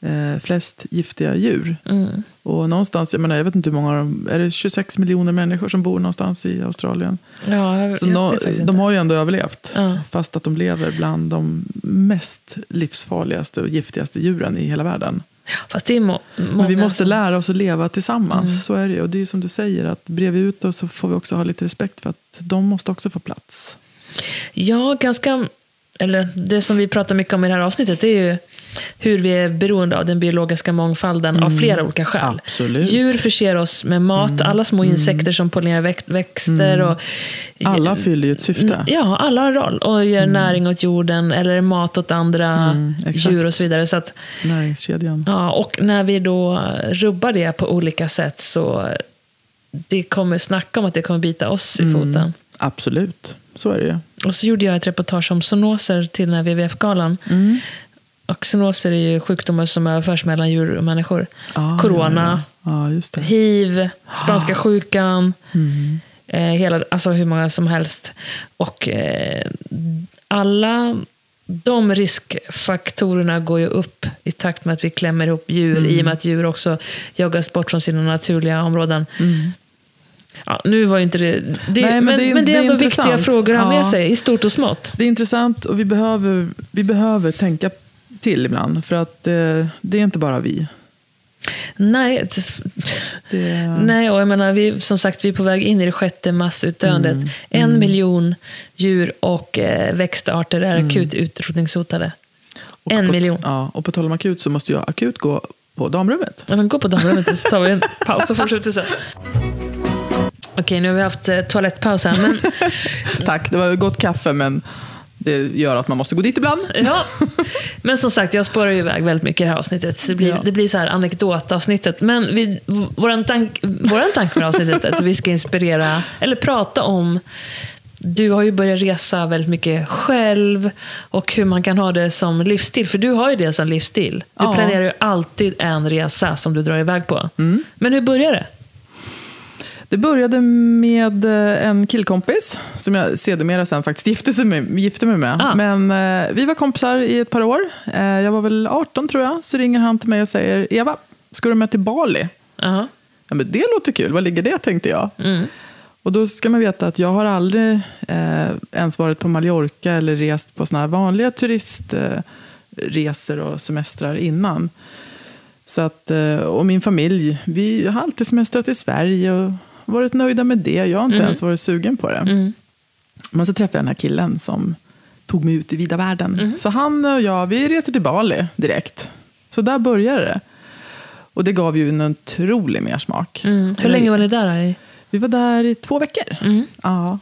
eh, flest giftiga djur. mm, Och någonstans, jag menar, jag vet inte hur många dem, är det 26 miljoner människor som bor någonstans i Australien? ja, jag, Så jag faktiskt de inte. har ju ändå överlevt. Ja. Fast att de lever bland de mest livsfarligaste och giftigaste djuren i hela världen. Fast det är må, Men vi måste som- lära oss att leva tillsammans. Så är det ju. Och det är ju som du säger, att bredvid ut oss så får vi också ha lite respekt för att de måste också få plats. Ja, ganska... Eller det som vi pratar mycket om i det här avsnittet är ju hur vi är beroende av den biologiska mångfalden av flera olika skäl. Mm. Absolut. Djur förser oss med mat, alla små insekter som pollinerar växt, växter. Och, Alla fyller ju ett syfte. Ja, alla har en roll och ger näring åt jorden eller mat åt andra Mm, djur och så vidare. Så att, Näringskedjan. ja, och när vi då rubbar det på olika sätt så det kommer snacka om att det kommer bita oss i Mm. foten. Absolut, så är det ju. Och så gjorde jag ett reportage om zoonoser till den här WWF-galan. Mm. Och zoonoser är ju sjukdomar som överförs mellan djur och människor. Ah, Corona, Ja, ja. det. hiv, spanska sjukan. Mm. Eh, hela, alltså hur många som helst. Och eh, alla de riskfaktorerna går ju upp i takt med att vi klämmer ihop djur. Mm. I och med att djur också jagas bort från sina naturliga områden. Ja, nu var inte det... det, Mm. Nej, men, men men, det är- det är det är ändå viktiga frågor att ha med Ja. sig, i stort och smått. Det är intressant och vi behöver, vi behöver tänka till ibland. För att eh, det är inte bara vi. Nej, det- Nej, och jag menar, vi, som sagt, vi är på väg in i det sjätte massutdöendet. Mm. En miljon djur och eh, växtarter är Mm. akut utrotningshotade. och en på, miljon. Ja, och på tal om akut så måste jag akut gå på damrummet. Ja, men gå på damrummet så tar vi en paus och fortsätter sen. Okej, nu har vi haft eh, toalettpaus här. Men, Tack, det var gott kaffe men det gör att man måste gå dit ibland. ja. men som sagt, jag spårar ju iväg väldigt mycket i det här avsnittet. Det blir, Ja. det blir så här anekdotavsnittet. Men vi, våran, tank, våran tanke med avsnittet är att vi ska inspirera, eller prata om du har ju börjat resa väldigt mycket själv och hur man kan ha det som livsstil. För du har ju det som livsstil. Du Ja. planerar ju alltid en resa som du drar iväg på. Men hur börjar det? Det började med eh, en killkompis som jag sedermera sen faktiskt gifte, sig med, gifte mig med. Ah. Men eh, vi var kompisar i ett par år. Eh, jag var väl 18 tror jag. Så ringer han till mig och säger Eva, ska du med till Bali? Jaha. Ja, men det låter kul, var ligger det tänkte jag. Mm. Och då ska man veta att jag har aldrig eh, ens varit på Mallorca eller rest på såna här vanliga turistresor resor och semestrar innan. Så att, eh, och min familj, vi har alltid semestrat i Sverige och varit nöjda med det. Jag har inte ens varit sugen på det. Mm. Men så träffade jag den här killen som tog mig ut i vida världen. Så han och jag, vi reser till Bali direkt. Så där började det. Och det gav ju en otrolig mersmak. Mm. Hur länge var ni där? I? Vi var där i två veckor. Mm. Ja.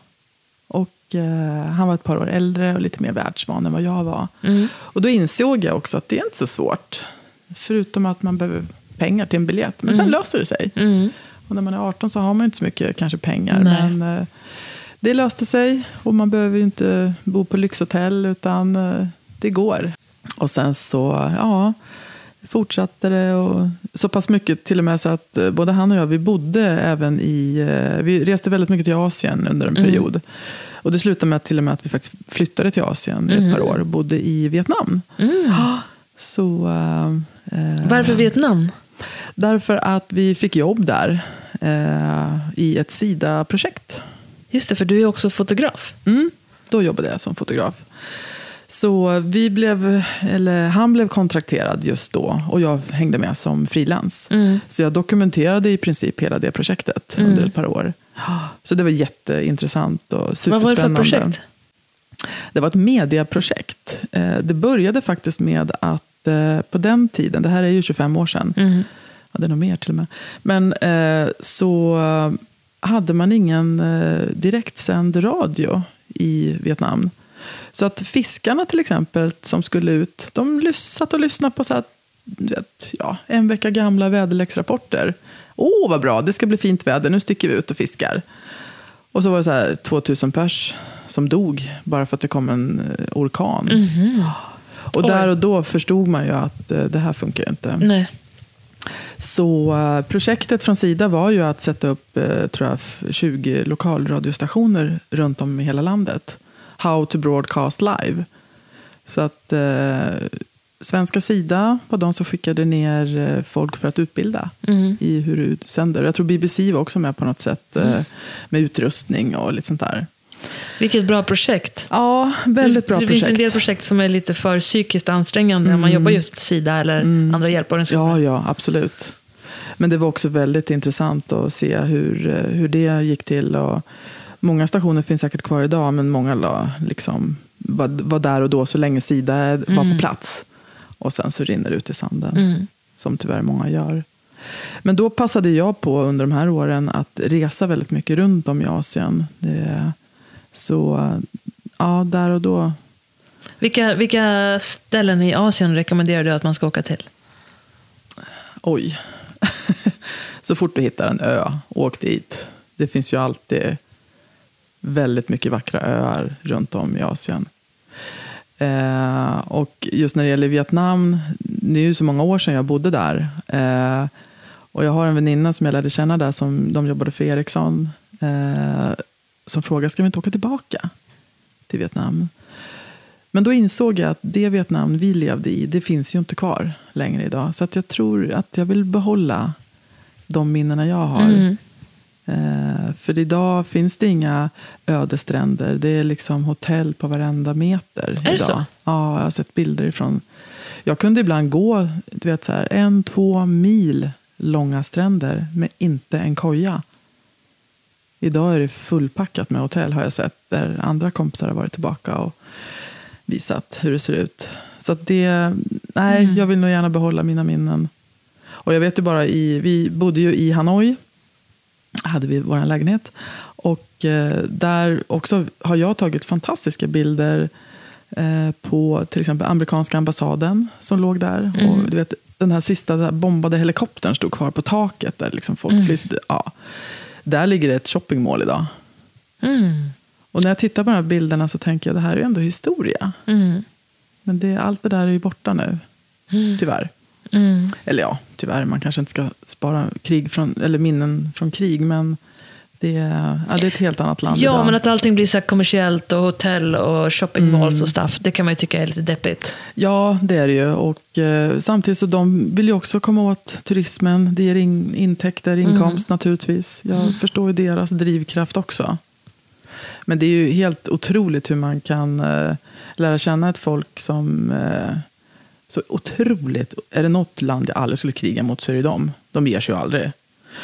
Och eh, han var ett par år äldre och lite mer världsvan än vad jag var. Mm. Och då insåg jag också att det är inte så svårt. Förutom att man behöver pengar till en biljett. Men sen löser det sig. Mm. Och när man är 18 så har man inte så mycket kanske pengar. Nej. Men eh, det löste sig. Och man behöver ju inte bo på lyxhotell utan eh, det går. Och sen så, ja, fortsatte det. Och så pass mycket till och med så att eh, både han och jag, vi bodde även i, vi reste väldigt mycket till Asien under en period. Och det slutade med att till och med att vi faktiskt flyttade till Asien i ett par år och bodde i Vietnam. Ja, Så, eh, Varför Vietnam? Därför att vi fick jobb där eh, i ett Sida-projekt. Just det, för du är också fotograf. Mm, då jobbade jag som fotograf. Så vi blev, eller han blev kontrakterad just då och jag hängde med som frilans. Mm. Så jag dokumenterade i princip hela det projektet under ett par år. Så det var jätteintressant och Vad superspännande. var det för projekt? Det var ett mediaprojekt. Eh, Det började faktiskt med att eh, på den tiden, det här är ju 25 år sedan, Mm. ja, det är nog mer till och med, men eh, så hade man ingen eh, direktsänd radio i Vietnam. Så att fiskarna till exempel som skulle ut, de satt och lyssnade på så här, vet, ja, en vecka gamla väderleksrapporter. Åh, vad bra, det ska bli fint väder, nu sticker vi ut och fiskar. Och så var det så här 2000 pers som dog bara för att det kom en eh, orkan. Och Oj. där och då förstod man ju att eh, det här funkar ju inte. Nej. Så eh, projektet från Sida var ju att sätta upp eh, tror jag, f- 20 lokalradiostationer runt om i hela landet. How to broadcast live. Så att eh, svenska Sida var de som skickade ner folk för att utbilda Mm. i hur du sänder. Jag tror BBC var också med på något sätt eh, med utrustning och lite sånt där. Vilket bra projekt. Ja, väldigt bra det projekt. finns en del projekt som är lite för psykiskt ansträngande om man jobbar just Sida eller andra hjälporganisationer. Ja, ja, absolut. Men det var också väldigt intressant att se hur, eh, hur det gick till. Och många stationer finns säkert kvar idag, men många la, liksom, var, var där och då så länge Sida var på plats. Och sen så rinner det ut i sanden, Mm. som tyvärr många gör. Men då passade jag på under de här åren att resa väldigt mycket runt om i Asien. Det, så ja, där och då Vilka, vilka ställen i Asien rekommenderar du att man ska åka till? Oj. så fort du hittar en ö, åk dit. Det finns ju alltid väldigt mycket vackra öar runt om i Asien. Eh, och just när det gäller Vietnam, det är ju så många år sedan jag bodde där. Eh, och jag har en väninna som jag lärde känna där, som de jobbade för Ericsson. Eh, som frågade, ska vi inte åka tillbaka till Vietnam? Men då insåg jag att det Vietnam vi levde i, det finns ju inte kvar längre idag. Så att jag tror att jag vill behålla de minnena jag har. Mm. Eh, för idag finns det inga öde stränder. Det är liksom hotell på varenda meter. Är det idag. så? Ja, jag har sett bilder ifrån. Jag kunde ibland gå du vet, så här, en, två mil långa stränder med inte en koja. Idag är det fullpackat med hotell har jag sett. Där andra kompisar har varit tillbaka och visat hur det ser ut. Så det, nej, Mm. jag vill nog gärna behålla mina minnen. Och jag vet ju bara i, vi bodde ju i Hanoi. Hade vi vår lägenhet. Och eh, där också har jag tagit fantastiska bilder eh, på till exempel amerikanska ambassaden som låg där. Och du vet, den här sista bombade helikoptern stod kvar på taket där liksom folk flyttade. Ja. Där ligger det ett shoppingmål idag. Mm. Och när jag tittar på de här bilderna så tänker jag det här är ju ändå historia. Mm. Men det, allt det där är ju borta nu. Tyvärr. Mm. Eller ja, tyvärr. Man kanske inte ska spara krig från, eller minnen från krig. Men det är, ja, det är ett helt annat land Ja, idag. men att allting blir så kommersiellt och hotell och shopping malls och stuff. Det kan man ju tycka är lite deppigt. Ja, det är det ju. Och eh, samtidigt så de vill ju också komma åt turismen. Det ger in, intäkter, inkomst naturligtvis. Jag förstår ju deras drivkraft också. Men det är ju helt otroligt hur man kan eh, lära känna ett folk som eh, så otroligt... Är det något land jag aldrig skulle kriga mot så är det dem. De ger sig ju aldrig.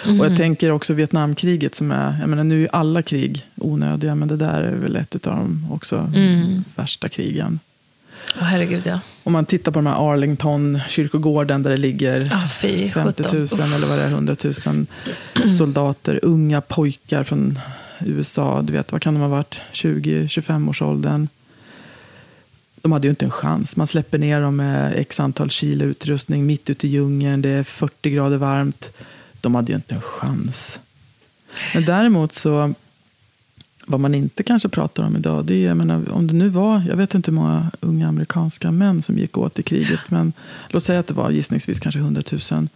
Och jag tänker också Vietnamkriget som är, jag menar nu är alla krig onödiga, men det där är väl ett av de också värsta krigen. Åh, herregud ja. Om man tittar på de här Arlington kyrkogården där det ligger Ah, fy, 50 000 sjutton. eller vad det är, 100 000 soldater, unga pojkar från USA. Du vet, vad kan de ha varit? 20-25 års åldern. De hade ju inte en chans. Man släpper ner dem med x antal kilo utrustning mitt ute i djungeln. Det är 40 grader varmt. De hade ju inte en chans. Men däremot så, vad man inte kanske pratar om idag, det är, jag menar, om det nu var, jag vet inte hur många unga amerikanska män som gick åt i kriget, men låt säga att det var gissningsvis kanske 100 000.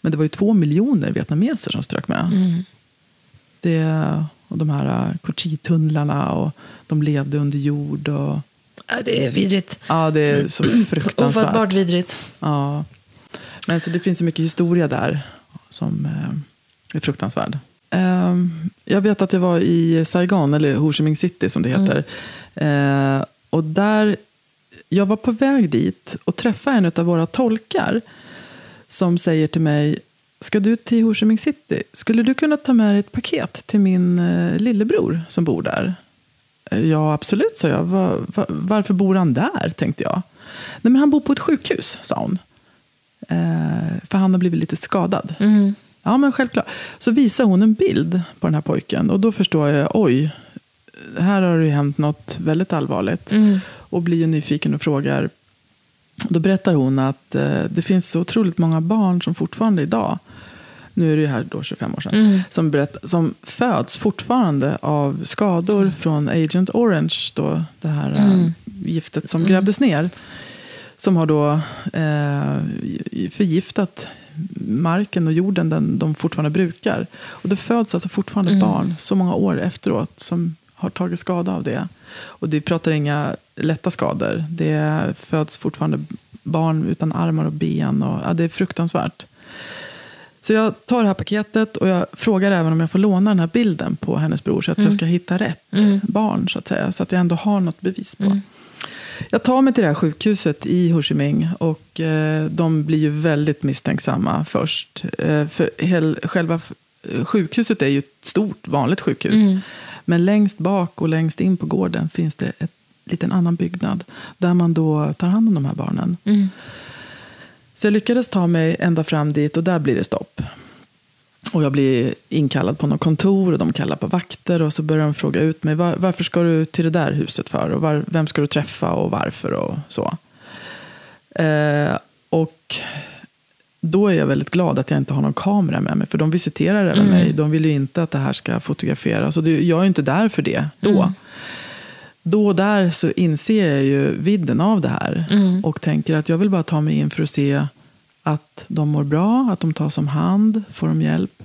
Men det var ju två miljoner vietnameser som strök med. Det, och de här uh, Kochi-tunnlarna och de levde under jord. Och, Ja, det är vidrigt. ja, det är så Ofattbart fruktansvärt. vidrigt. Ja. Men så det finns så mycket historia där som eh, är fruktansvärd. Ehm, jag vet att jag var i Saigon, eller Ho Chi Minh City som det heter. Eh, och där, jag var på väg dit och träffade en av våra tolkar. Som säger till mig, ska du till Ho Chi Minh City? Skulle du kunna ta med dig ett paket till min eh, lillebror som bor där? Ja, absolut, sa jag. Va, va, varför bor han där, tänkte jag. Nej, men han bor på ett sjukhus, sa hon. Eh, för han har blivit lite skadad. Ja, men självklart. Så visar hon en bild på den här pojken. Och då förstår jag, oj, här har det ju hänt något väldigt allvarligt. Och blir nyfiken och frågar. Då berättar hon att eh, det finns så otroligt många barn som fortfarande idag, nu är det här då 25 år sedan, som, berätt, som föds fortfarande av skador från Agent Orange, då, det här eh, giftet som grävdes ner. Som har då eh, förgiftat marken och jorden den de fortfarande brukar. Och det föds alltså fortfarande barn så många år efteråt som har tagit skada av det. Och det pratar inga lätta skador. Det föds fortfarande barn utan armar och ben. Och, ja, det är fruktansvärt. Så jag tar det här paketet och jag frågar även om jag får låna den här bilden på hennes bror. Så att jag ska hitta rätt barn så att säga. Så att jag ändå har något bevis på. Jag tar mig till det här sjukhuset i Ho Chi Minh och eh, de blir ju väldigt misstänksamma först. Eh, för själva f- sjukhuset är ju ett stort vanligt sjukhus. Men längst bak och längst in på gården finns det en liten annan byggnad. Där man då tar hand om de här barnen. Så jag lyckades ta mig ända fram dit och där blir det stopp. Och jag blir inkallad på något kontor och de kallar på vakter och så börjar de fråga ut mig. Var, varför ska du till det där huset för? Och var, vem ska du träffa och varför och så. Eh, och då är jag väldigt glad att jag inte har någon kamera med mig. För de visiterar även Mm. mig. De vill ju inte att det här ska fotograferas. Och det, jag är ju inte där för det då. Mm. Då och där så inser jag ju vidden av det här. Mm. Och tänker att jag vill bara ta mig in för att se att de mår bra, att de tas om hand, får de hjälp.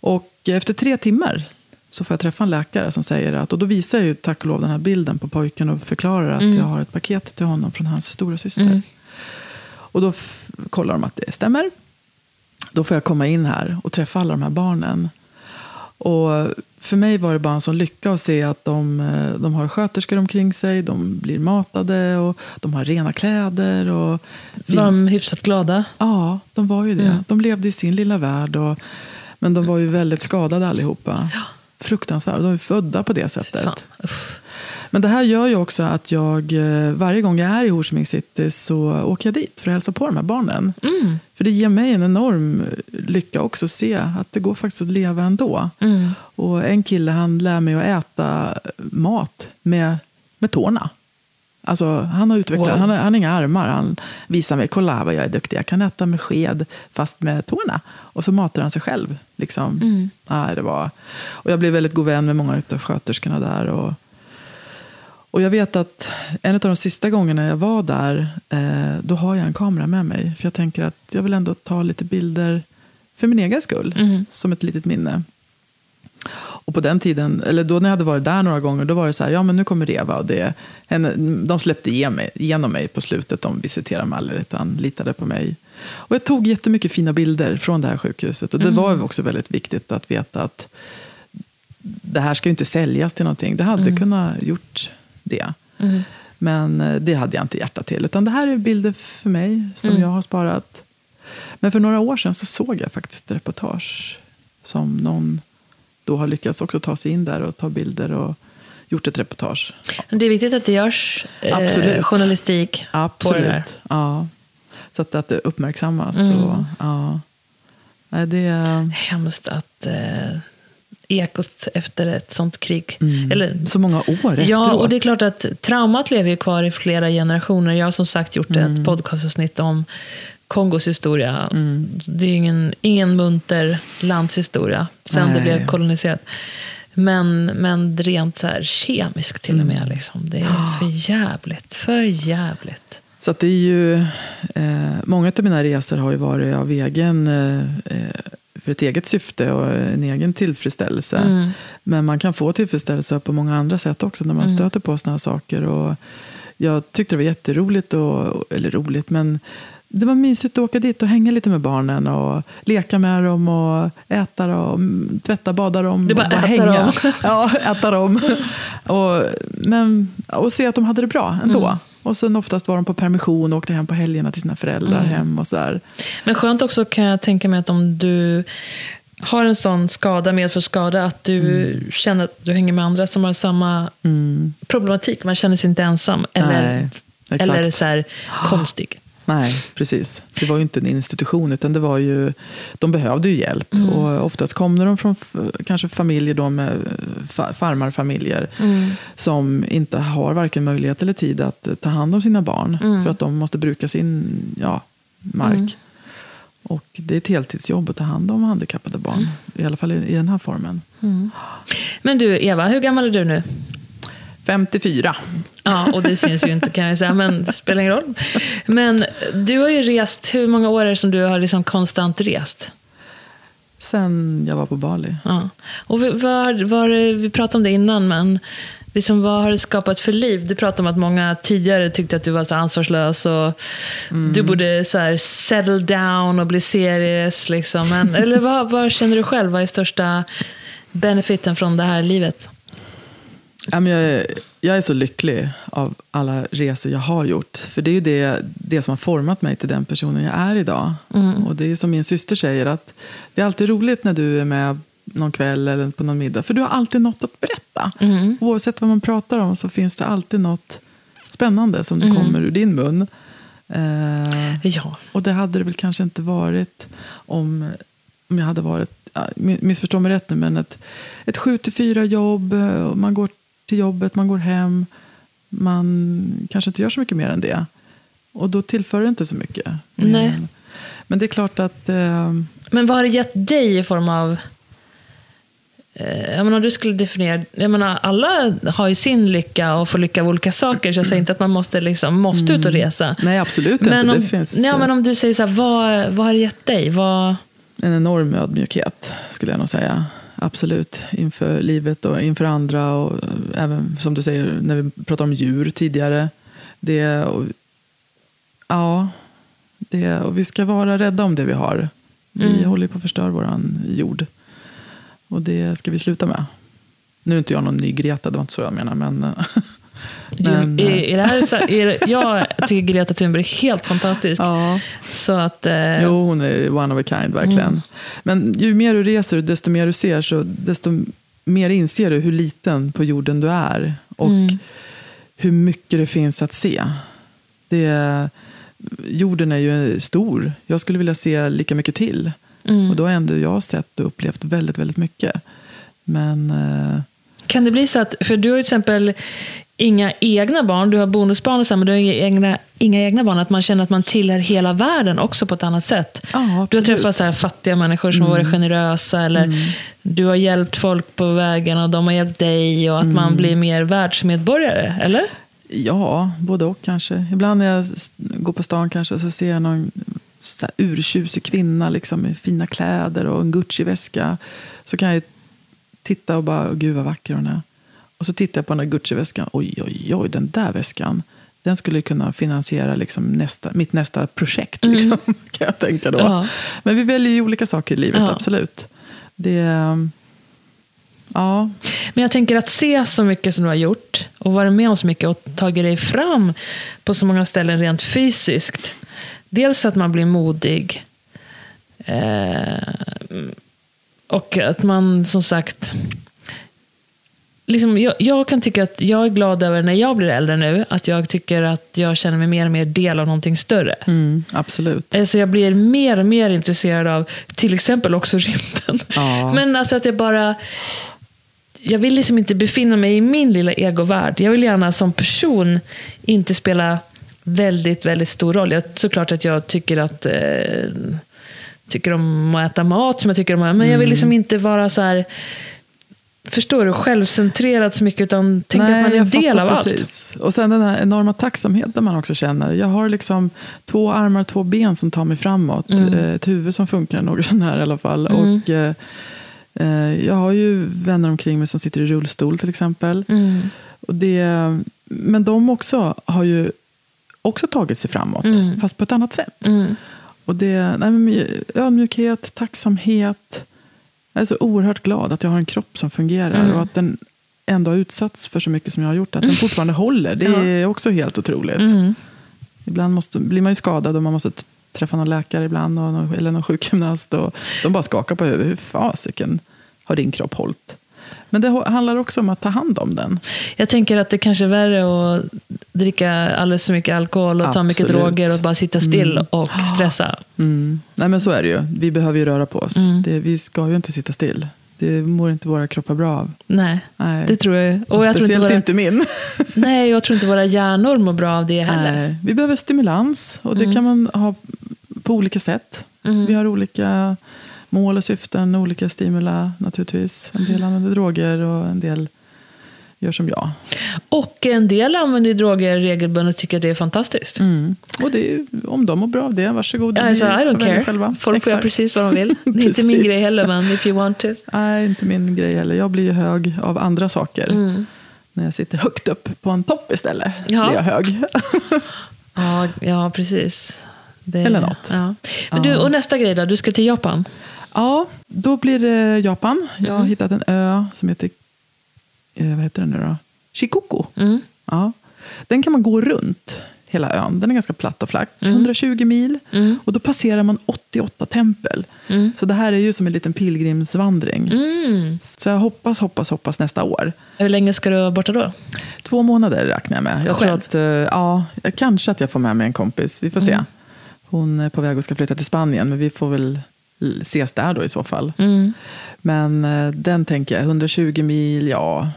Och efter tre timmar så får jag träffa en läkare som säger att, och då visar jag ju tack och lov den här bilden på pojken och förklarar att Mm. jag har ett paket till honom från hans stora syster. Mm. Och då kollar de att det stämmer. Då får jag komma in här och träffa alla de här barnen. Och för mig var det bara en sån lycka att se att de, eh, de har sköterskor omkring sig, de blir matade och de har rena kläder. Och Var de hyfsat glada? Ja, de var ju det. Mm. De levde i sin lilla värld. Och, men de var ju väldigt skadade allihopa. Fruktansvärt. De är födda på det sättet. Fan. Uff. Men det här gör ju också att jag eh, varje gång jag är i Ho Chi Minh City så åker jag dit för att hälsa på de här barnen. Mm. För det ger mig en enorm lycka också att se att det går faktiskt att leva ändå. Mm. Och en kille han lär mig att äta mat med, med tårna. Alltså, han har utvecklat, Wow. han, har, han har inga armar. Han visar mig, kolla vad jag är duktig. Jag kan äta med sked fast med tårna. Och så matar han sig själv. Liksom. Mm. Ja, det var, och jag blev väldigt god vän med många av sköterskorna där. Och, och jag vet att en av de sista gångerna jag var där, eh, då har jag en kamera med mig. För jag tänker att jag vill ändå ta lite bilder för min egen skull. Mm. Som ett litet minne. Och på den tiden, eller då när jag hade varit där några gånger, då var det så här, ja men nu kommer Reva. Och det, henne, de släppte igenom mig, på slutet, de visiterade mig aldrig, utan litade på mig. Och jag tog jättemycket fina bilder från det här sjukhuset. Och det var ju också väldigt viktigt att veta att det här ska ju inte säljas till någonting. Det hade kunnat gjort det. Mm. Men eh, det hade jag inte hjärta till. Utan det här är bilder för mig som Mm. jag har sparat. Men för några år sedan så såg jag faktiskt ett reportage som någon då har lyckats också ta sig in där och ta bilder och gjort ett reportage. Det är viktigt att det görs eh, Absolut. journalistik på det där. Absolut. Ja. Så att, att det uppmärksammas. Mm. Och, ja. Nej, det är Hemskt att eh, ekot efter ett sånt krig. mm, Eller, så många år efteråt. ja, och det är klart att traumat lever ju kvar i flera generationer. Jag har som sagt gjort Mm. ett podcastavsnitt om Kongos historia. Det är ingen, ingen munter landshistoria sen det Nej. blev koloniserat. Men, men rent så här kemiskt till och med. Mm. Liksom. Det är för jävligt. För jävligt. Så det är ju, eh, många av mina resor har ju varit av egen, eh, eh, för ett eget syfte och en egen tillfredsställelse. Mm. Men man kan få tillfredsställelse på många andra sätt också när man Mm. stöter på sådana här saker. Och jag tyckte det var jätteroligt, och, eller roligt, men det var mysigt att åka dit och hänga lite med barnen och leka med dem och äta dem, tvätta, bada dem. Det bara och äta hänga. dem. Ja, äta dem. och, men, och se att de hade det bra ändå. Mm. Och sen oftast var de på permission och åkte hem på helgerna till sina föräldrar Mm. hem och så här. Men skönt också kan jag tänka mig att om du har en sån skada, medför skada, att du känner att du hänger med andra som har samma Mm. problematik. Man känner sig inte ensam eller, Nej, eller så här, konstig. Nej, precis. Det var ju inte en institution, utan det var ju, de behövde ju hjälp. Mm. Och oftast kom de från kanske familjer då med fa- farmarfamiljer Mm. som inte har varken möjlighet eller tid att eh, ta hand om sina barn. Mm. För att de måste bruka sin ja, mark. Mm. Och det är ett heltidsjobb att ta hand om handikappade barn. Mm. I alla fall i, i den här formen. Men du, Eva, hur gammal är du nu? 54. Ja, och det syns ju inte kan jag säga, men det spelar ingen roll. Men du har ju rest, hur många år är det som du har liksom konstant rest? Sen jag var på Bali. Ja. Och vi, vad, vad, vi pratade om det innan, men liksom, vad har det skapat för liv? Du pratade om att många tidigare tyckte att du var så ansvarslös och du borde så här, settle down och bli serious. Liksom. Men, eller vad, vad känner du själv? Vad är största benefiten från det här livet? Ja, men jag, är, jag är så lycklig av alla resor jag har gjort. För det är ju det, det som har format mig till den personen jag är idag. Och det är som min syster säger, att det är alltid roligt när du är med någon kväll eller på någon middag. För du har alltid något att berätta. Oavsett vad man pratar om så finns det alltid något spännande som kommer ur din mun. Eh, Ja. och det hade det väl kanske inte varit om, om jag hade varit, missförstå mig rätt nu, men ett, ett 7 till 4 jobb, och man går till jobbet, man går hem, man kanske inte gör så mycket mer än det. Och då tillför det inte så mycket. Nej. Men, Men det är klart att... Eh, Men vad har det gett dig i form av... Eh, jag menar, du skulle definiera... Jag menar, alla har ju sin lycka och får lycka av olika saker. Så jag säger inte att man måste, liksom, måste ut och resa. nej, absolut Men inte. om, det finns ja, eh, men om du säger så här, vad, vad har det gett dig? Vad, en enorm ödmjukhet, skulle jag nog säga. Absolut. Inför livet och inför andra. Och även som du säger, när vi pratade om djur tidigare. Det, och, ja, det, och vi ska vara rädda om det vi har. Vi Mm. håller på att förstöra vår jord. Och det ska vi sluta med. Nu är inte jag någon ny Greta, det var inte så jag menar. Men, men, är, är det här, så, är det, jag tycker Greta Thunberg är helt fantastisk. ja. Så att, eh, Jo, hon är one of a kind, verkligen. Mm. Men ju mer du reser, desto mer du ser, så desto mer inser du hur liten på jorden du är. Och Mm. hur mycket det finns att se. Det, jorden är ju stor. Jag skulle vilja se lika mycket till. Mm. Och då har ändå jag sett och upplevt väldigt, väldigt mycket. Men eh, Kan det bli så att, för du har ju till exempel inga egna barn, du har bonusbarn och så, men du har inga egna, inga egna barn, att man känner att man tillhör hela världen också på ett annat sätt. ja, Du har träffat så här fattiga människor som har varit generösa, eller du har hjälpt folk på vägen och de har hjälpt dig, och att man blir mer världsmedborgare, eller? Ja, både och kanske. Ibland när jag går på stan kanske så ser jag någon så urtjusig kvinna liksom, med fina kläder och en Gucci-väska. Så kan jag titta och bara, gud vad vacker hon är. Och så tittar jag på den där Gucci-väskan. Oj, oj, oj, den där väskan. Den skulle kunna finansiera liksom nästa, mitt nästa projekt. Liksom, kan jag tänka då. Ja. Men vi väljer ju olika saker i livet, Ja. absolut. Det, ehm, ja, Men jag tänker att se så mycket som du har gjort och varit med om så mycket och tagit dig fram på så många ställen rent fysiskt. Dels att man blir modig. Eh, och att man som sagt... Liksom, jag, jag kan tycka att jag är glad över när jag blir äldre nu, att jag tycker att jag känner mig mer och mer del av någonting större. mm, absolut. Alltså jag blir mer och mer intresserad av till exempel också rymden. Ja. Men alltså att jag bara... Jag vill liksom inte befinna mig i min lilla egovärld. Jag vill gärna som person inte spela väldigt, väldigt stor roll. Jag, såklart att jag tycker att eh, tycker om att äta mat som jag tycker om. Men jag Mm. vill liksom inte vara så här... Förstår du? Självcentrerad så mycket. Utan tänka att man är en del av allt. precis. Och sen den här enorma tacksamheten man också känner. Jag har liksom två armar, två ben som tar mig framåt. Mm. Eh, Ett huvud som funkar något sånär i alla fall. Mm. Och, eh, eh, jag har ju vänner omkring mig som sitter i rullstol till exempel. Mm. Och det, men de också har ju också tagit sig framåt. Mm. Fast på ett annat sätt. Mm. Och det, nej, ödmjukhet, tacksamhet. Jag är så oerhört glad att jag har en kropp som fungerar. Mm. Och att den ändå har utsatts för så mycket som jag har gjort. Att den fortfarande håller. Det är också helt otroligt. Mm. Ibland måste, blir man ju skadad och man måste träffa någon läkare ibland. Och någon, eller någon sjukgymnast. Och de bara skakar på huvudet. Hur fasiken har din kropp hållit? Men det handlar också om att ta hand om den. Jag tänker att det kanske är värre att dricka alldeles för mycket alkohol och ta mycket Absolut. droger och bara sitta still och stressa. Mm. Nej men så är det ju. Vi behöver ju röra på oss. Mm. Det, vi ska ju inte sitta still. Det mår inte våra kroppar bra av. Nej, Nej. det tror jag. Och jag tror inte Speciellt våra, inte min. nej, jag tror inte våra hjärnor mår bra av det heller. Nej. Vi behöver stimulans och det Mm. kan man ha på olika sätt. Mm. Vi har olika mål och syften, olika stimula naturligtvis. En Mm. del använder droger och en del gör som jag. Och en del använder droger regelbundet och tycker att det är fantastiskt. Mm. Och det är, om de mår bra av det, varsågod. Alltså, I don't care. Själva. Folk får göra precis vad de vill. Det är inte min grej heller, men if you want to. Nej, inte min grej heller. Jag blir ju hög av andra saker. Mm. När jag sitter högt upp på en topp istället Ja. blir jag hög. Ja, ja, precis. Det, Eller något. Ja. Men du, och nästa grej då? Du ska till Japan. Ja, då blir det Japan. Jag har Mm. hittat en ö som heter, eh, vad heter den nu då? Shikoku. Mm. Ja. Den kan man gå runt hela ön. Den är ganska platt och flack. 120 mil. Mm. Och då passerar man 88 tempel. Mm. Så det här är ju som en liten pilgrimsvandring. Mm. Så jag hoppas, hoppas, hoppas nästa år. Hur länge ska du vara borta då? Två månader räknar jag med. Jag tror Själv? att, eh, ja, kanske att jag får med mig en kompis. Vi får se. Mm. Hon är på väg och ska flytta till Spanien. Men vi får väl ses där då i så fall. Mm. Men eh, den tänker jag, 120 mil, ja.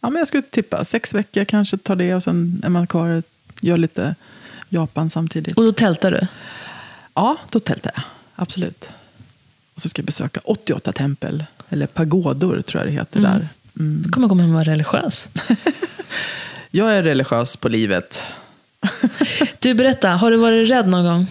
Ja, men jag skulle tippa sex veckor kanske tar det och sen är man kvar och gör lite Japan samtidigt. Och då tältar du? Ja, då tältar jag. Absolut. Och så ska jag besöka 88 tempel. Eller pagodor tror jag det heter Mm. där. Du kommer komma hem och vara religiös. Jag är religiös på livet. Du, berätta, har du varit rädd någon gång?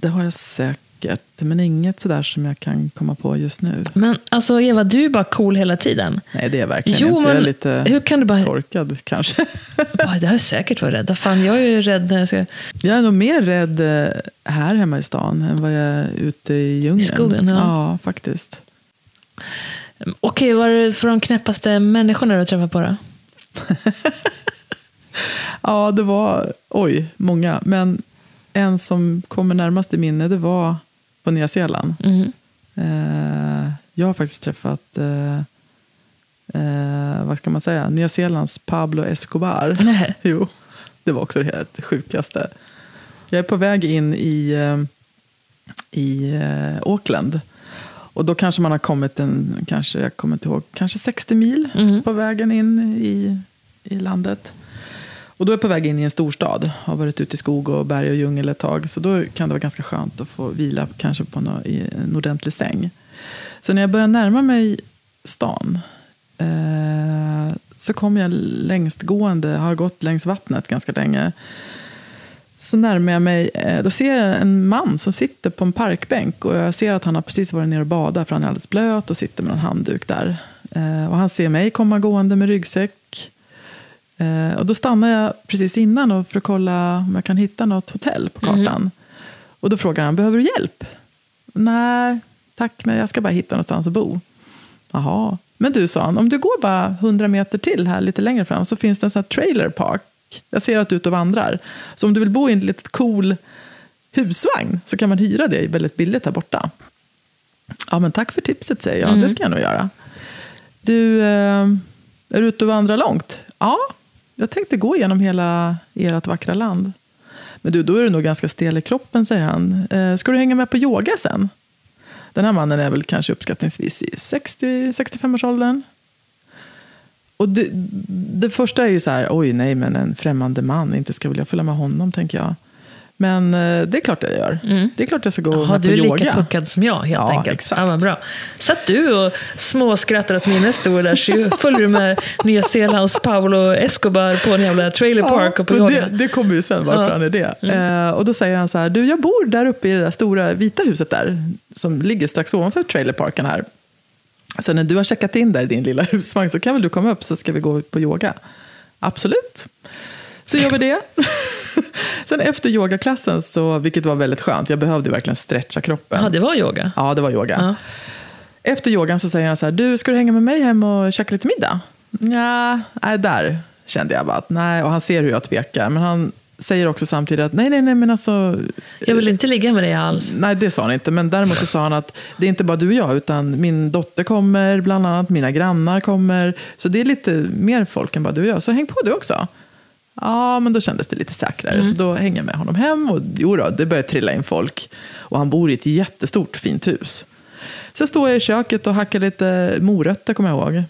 Det har jag säkert. Men inget sådär som jag kan komma på just nu. Men alltså Eva, du är bara cool hela tiden. Nej, det är jag verkligen Jo, inte. Jag är men lite hur kan du bara... korkad kanske. Ja, det har jag säkert varit rädd. Fan, jag är ju rädd när jag ska... Jag är nog mer rädd eh, här hemma i stan än vad jag är ute i djungeln. I skogen, ja. ja faktiskt. Okej, vad är det för de knäppaste människorna du har träffat på då? Ja, det var, oj, många. Men en som kommer närmast i minne, det var på Nya Zeeland. Mhm. Eh, jag har faktiskt träffat, eh, eh, vad ska man säga, Nya Zeelands Pablo Escobar. Nej. jo, det var också det helt sjukaste. Jag är på väg in i, eh, i eh, Auckland. Och då kanske man har kommit en, kanske, jag kommer inte ihåg, kanske 60 mil Mhm. på vägen in i, i landet. Och då är jag på väg in i en storstad. Har varit ute i skog och berg och djungel ett tag. Så då kan det vara ganska skönt att få vila kanske på nå- i en ordentlig säng. Så när jag börjar närma mig stan eh, så kommer jag längstgående, har gått längs vattnet ganska länge. Så närmar jag mig, eh, då ser jag en man som sitter på en parkbänk. Och jag ser att han har precis varit nere och badat för han är alldeles blöt och sitter med en handduk där. Eh, och han ser mig komma gående med ryggsäck. Eh, och då stannar jag precis innan för att kolla om jag kan hitta något hotell på kartan. Och då frågar han, behöver du hjälp? Nej, tack, men jag ska bara hitta någonstans att bo. Jaha. Men du, sa han, om du går bara 100 meter till här lite längre fram så finns det en sån här trailer park. Jag ser att du är ute och vandrar. Så om du vill bo i en lite cool husvagn så kan man hyra det väldigt billigt här borta. Ja, men tack för tipset, säger jag. Det ska jag nog göra. Du, eh, är du ute och vandrar långt? Ja, jag tänkte gå igenom hela ert vackra land. Men du, då är du nog ganska stel i kroppen, säger han. Eh, ska du hänga med på yoga sen? Den här mannen är väl kanske uppskattningsvis i 60-65-årsåldern. Och det, det första är ju så här, oj nej men en främmande man, inte ska väl jag följa med honom, tänker jag. Men eh, det är klart jag gör. Det är klart jag ska gå Jaha, med du på är yoga. lika puckad som jag helt Ja, enkelt. exakt. Ja, vad bra. Satt du och småskrattade åt min historia där så följer du med Nya Zeelands Paolo Escobar på en jävla trailer park och på yoga. det, det kommer ju sen varför Ja. han är det. Eh, och då säger han så här, du jag bor där uppe i det där stora vita huset där, som ligger strax ovanför trailerparken här. Så när du har checkat in där i din lilla husvagn så kan väl du komma upp så ska vi gå på yoga. Absolut. Så gör vi det. Sen efter yogaklassen, så, vilket var väldigt skönt, jag behövde verkligen stretcha kroppen. Ja, det var yoga. Ja, det var yoga. Ja. Efter yogan så säger han så här, du ska du hänga med mig hem och käka lite middag? Ja, nej, där kände jag bara att nej, och han ser hur jag tvekar. Men han säger också samtidigt att nej, nej, nej, men alltså, Jag vill inte ligga med dig alls. nej det sa han inte. Men däremot så sa han att det är inte bara du och jag, utan min dotter kommer, bland annat mina grannar kommer. Så det är lite mer folk än bara du och jag, så häng på du också. Ja, men då kändes det lite säkrare. Så då hänger jag med honom hem. Och jo då, det börjar trilla in folk. Och han bor i ett jättestort fint hus. Sen står jag i köket och hackar lite morötter, kommer jag ihåg.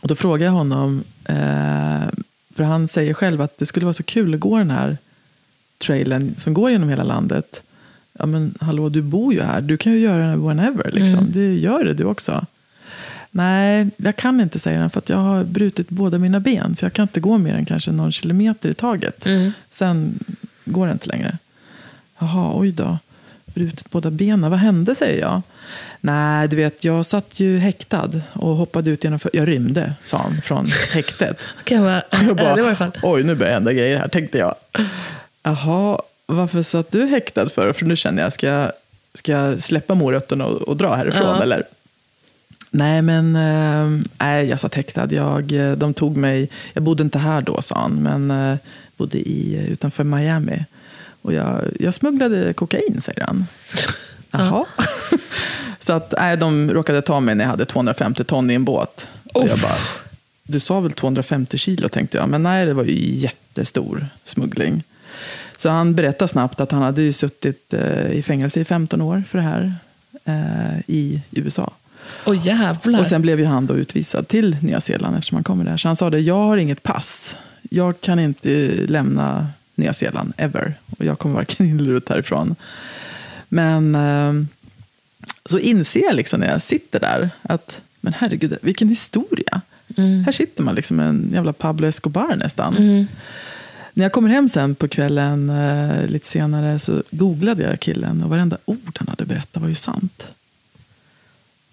Och då frågar jag honom, eh, för han säger själv att det skulle vara så kul att gå den här trailern som går genom hela landet. Ja men hallå, du bor ju här. Du kan ju göra den whenever. Liksom. Det gör det du också. Nej, jag kan inte, säger han, för att jag har brutit båda mina ben. Så jag kan inte gå mer än kanske någon kilometer i taget. Sen går det inte längre. Jaha, oj då. Brutit båda benen. Vad hände, säger jag. Nej, du vet, jag satt ju häktad och hoppade ut genom... Jag rymde, sa han, från häktet. Kan jag vara Jag bara, varje fall. Oj, nu börjar hända grejer här, tänkte jag. Jaha, varför satt du häktad för? För nu känner jag, ska jag, ska jag släppa morötterna och, och dra härifrån? Ja. Eller? Nej, men nej, jag satt häktad. Jag, eh, de tog mig, jag bodde inte här då, sa han, men eh, bodde i, utanför Miami. Och jag, jag smugglade kokain, säger han. Jaha. Så att, nej, de råkade ta mig när jag hade 250 ton i en båt. Och jag bara, du sa väl 250 kilo, tänkte jag. Men nej, det var ju jättestor smuggling. Så han berättade snabbt att han hade ju suttit i fängelse i 15 år för det här eh, i USA. Åh jävlar. Och sen blev ju han då utvisad till Nya Zeeland eftersom han kommer där. Så han sa det, jag har inget pass. Jag kan inte lämna Nya Zeeland, ever. Och jag kommer varken in eller ut härifrån. Men eh, så inser jag liksom när jag sitter där att, men herregud, vilken historia. Mm. Här sitter man liksom en jävla Pablo Escobar nästan. När jag kommer hem sen på kvällen eh, lite senare så googlade jag killen och varenda ord han hade berättat var ju sant.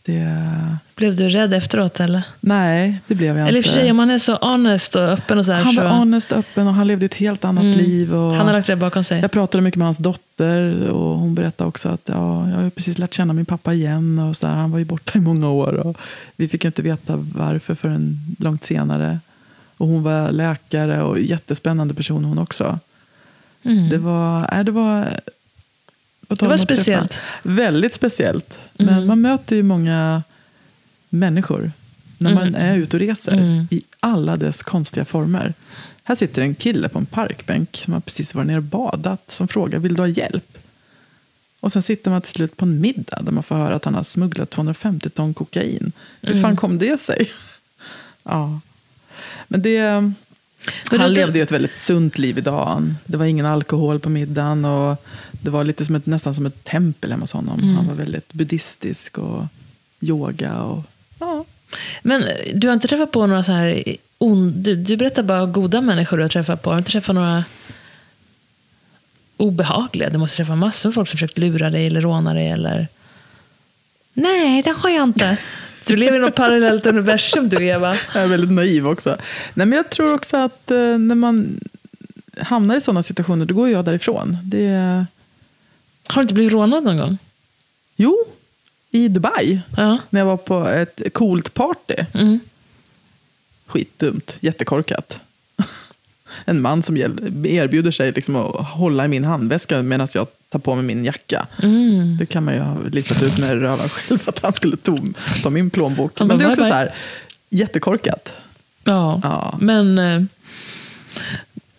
Det... Blev du rädd efteråt eller? Nej, det blev jag Eller i och för sig, inte. om man är så honest och öppen och så här. Han var så, honest, öppen och han levde ett helt annat liv. Och han har lagt det bakom sig. Jag pratade mycket med hans dotter och hon berättade också att ja, jag har precis lärt känna min pappa igen. Och så där. Han var ju borta i många år och vi fick inte veta varför förrän långt senare. Och hon var läkare och jättespännande person hon också. Det var, nej, det var, Mm. Det var speciellt. Väldigt speciellt. Men Mm. man möter ju många människor när man är ute och reser Mm. i alla dess konstiga former. Här sitter en kille på en parkbänk som har precis varit nere och badat som frågar vill du ha hjälp? Och sen sitter man till slut på en middag där man får höra att han har smugglat 250 ton kokain. Hur Mm. fan kom det sig? ja. Men det... Men han levde ju ett väldigt sunt liv idag. Det var ingen alkohol på middagen. Och det var lite som ett, nästan som ett tempel hemma hos honom. Mm. Han var väldigt buddhistisk och yoga. Och, ja. Men eh, du har inte träffat på några så här... On, du, du berättar bara goda människor du har träffat på. Har du inte träffat några obehagliga? Du måste träffa massor med folk som försökt lura dig eller råna dig eller... Nej, det har jag inte. Du lever i något parallellt universum du, Eva. Jag är väldigt naiv också. Nej, men jag tror också att eh, när man hamnar i sådana situationer, då går jag därifrån. Det är, Har du inte blivit rånad någon gång? jo, i Dubai. Ja. När jag var på ett coolt party. Mm. Skitdumt, jättekorkat. En man som erbjuder sig liksom att hålla i min handväska medan jag tar på mig min jacka. Mm. Det kan man ju ha listat ut med röven själv att han skulle ta, ta min plånbok. Men det är också bye. så här, jättekorkat. Ja, Ja. men eh,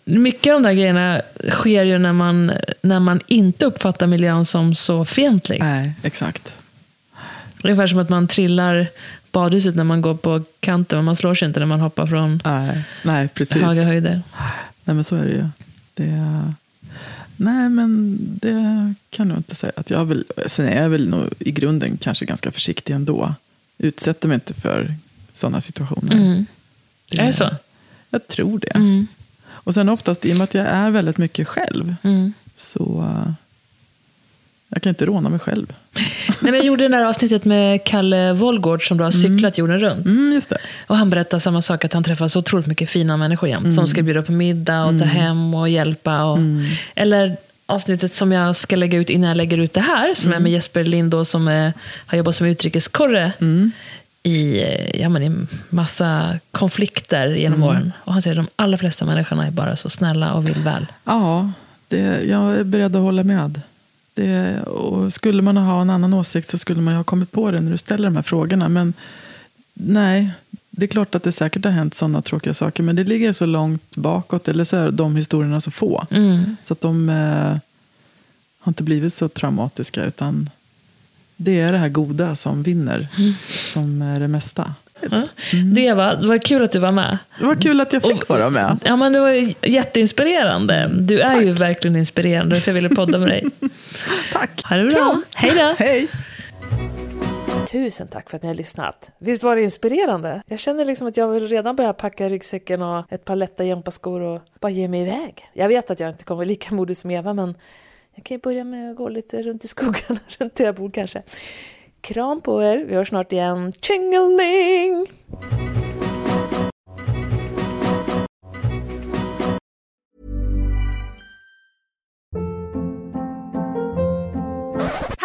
mycket av de där grejerna sker ju när man, när man inte uppfattar miljön som så fientlig. Nej, exakt. Ungefär som att man trillar badhuset när man går på kanten, men man slår sig inte när man hoppar från Nej, nej precis. höga höjder. Nej, men så är det ju. Det, nej, men det kan jag inte säga. Att jag vill, sen är jag väl nog i grunden kanske ganska försiktig ändå. Utsätter mig inte för sådana situationer. Mm. Är det så? Jag tror det. Mm. Och sen oftast, i och med att jag är väldigt mycket själv, Mm. så uh, jag kan inte råna mig själv. Nej, men jag gjorde det där avsnittet med Kalle Wollgård som då har cyklat jorden runt. Mm, just det. Och han berättar samma sak, att han träffar så otroligt mycket fina människor jämt. Som ska bjuda på middag och ta hem och hjälpa. Och, Eller avsnittet som jag ska lägga ut innan jag lägger ut det här, som är med Jesper Lindå som är, har jobbat som utrikeskorre i, ja, men i massa konflikter genom åren. Och han säger att de allra flesta människorna är bara så snälla och vill väl. Ja, det, jag är beredd att hålla med. Det, och skulle man ha en annan åsikt så skulle man ju ha kommit på det när du ställer de här frågorna. Men nej, det är klart att det säkert har hänt sådana tråkiga saker. Men det ligger så långt bakåt, eller så är de historierna så få. Mm. Så att de eh, har inte blivit så traumatiska. Utan det är det här goda som vinner, som är det mesta. Ja. Det, var, det var kul att du var med. Det var kul att jag fick vara med. Ja, men det var jätteinspirerande. Du är ju verkligen inspirerande, därför jag ville podda med dig. Tack! Ha det bra. Kram. Hej då. Hej! Tusen tack för att ni har lyssnat. Visst var det inspirerande? Jag känner liksom att jag vill redan börja packa ryggsäcken och ett par lätta gympaskor och bara ge mig iväg. Jag vet att jag inte kommer lika modig som Eva, men jag kan ju börja med att gå lite runt i skogarna, runt där jag bor kanske. Kram på er, vi hörs snart igen. Tjingeling!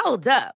Hold up.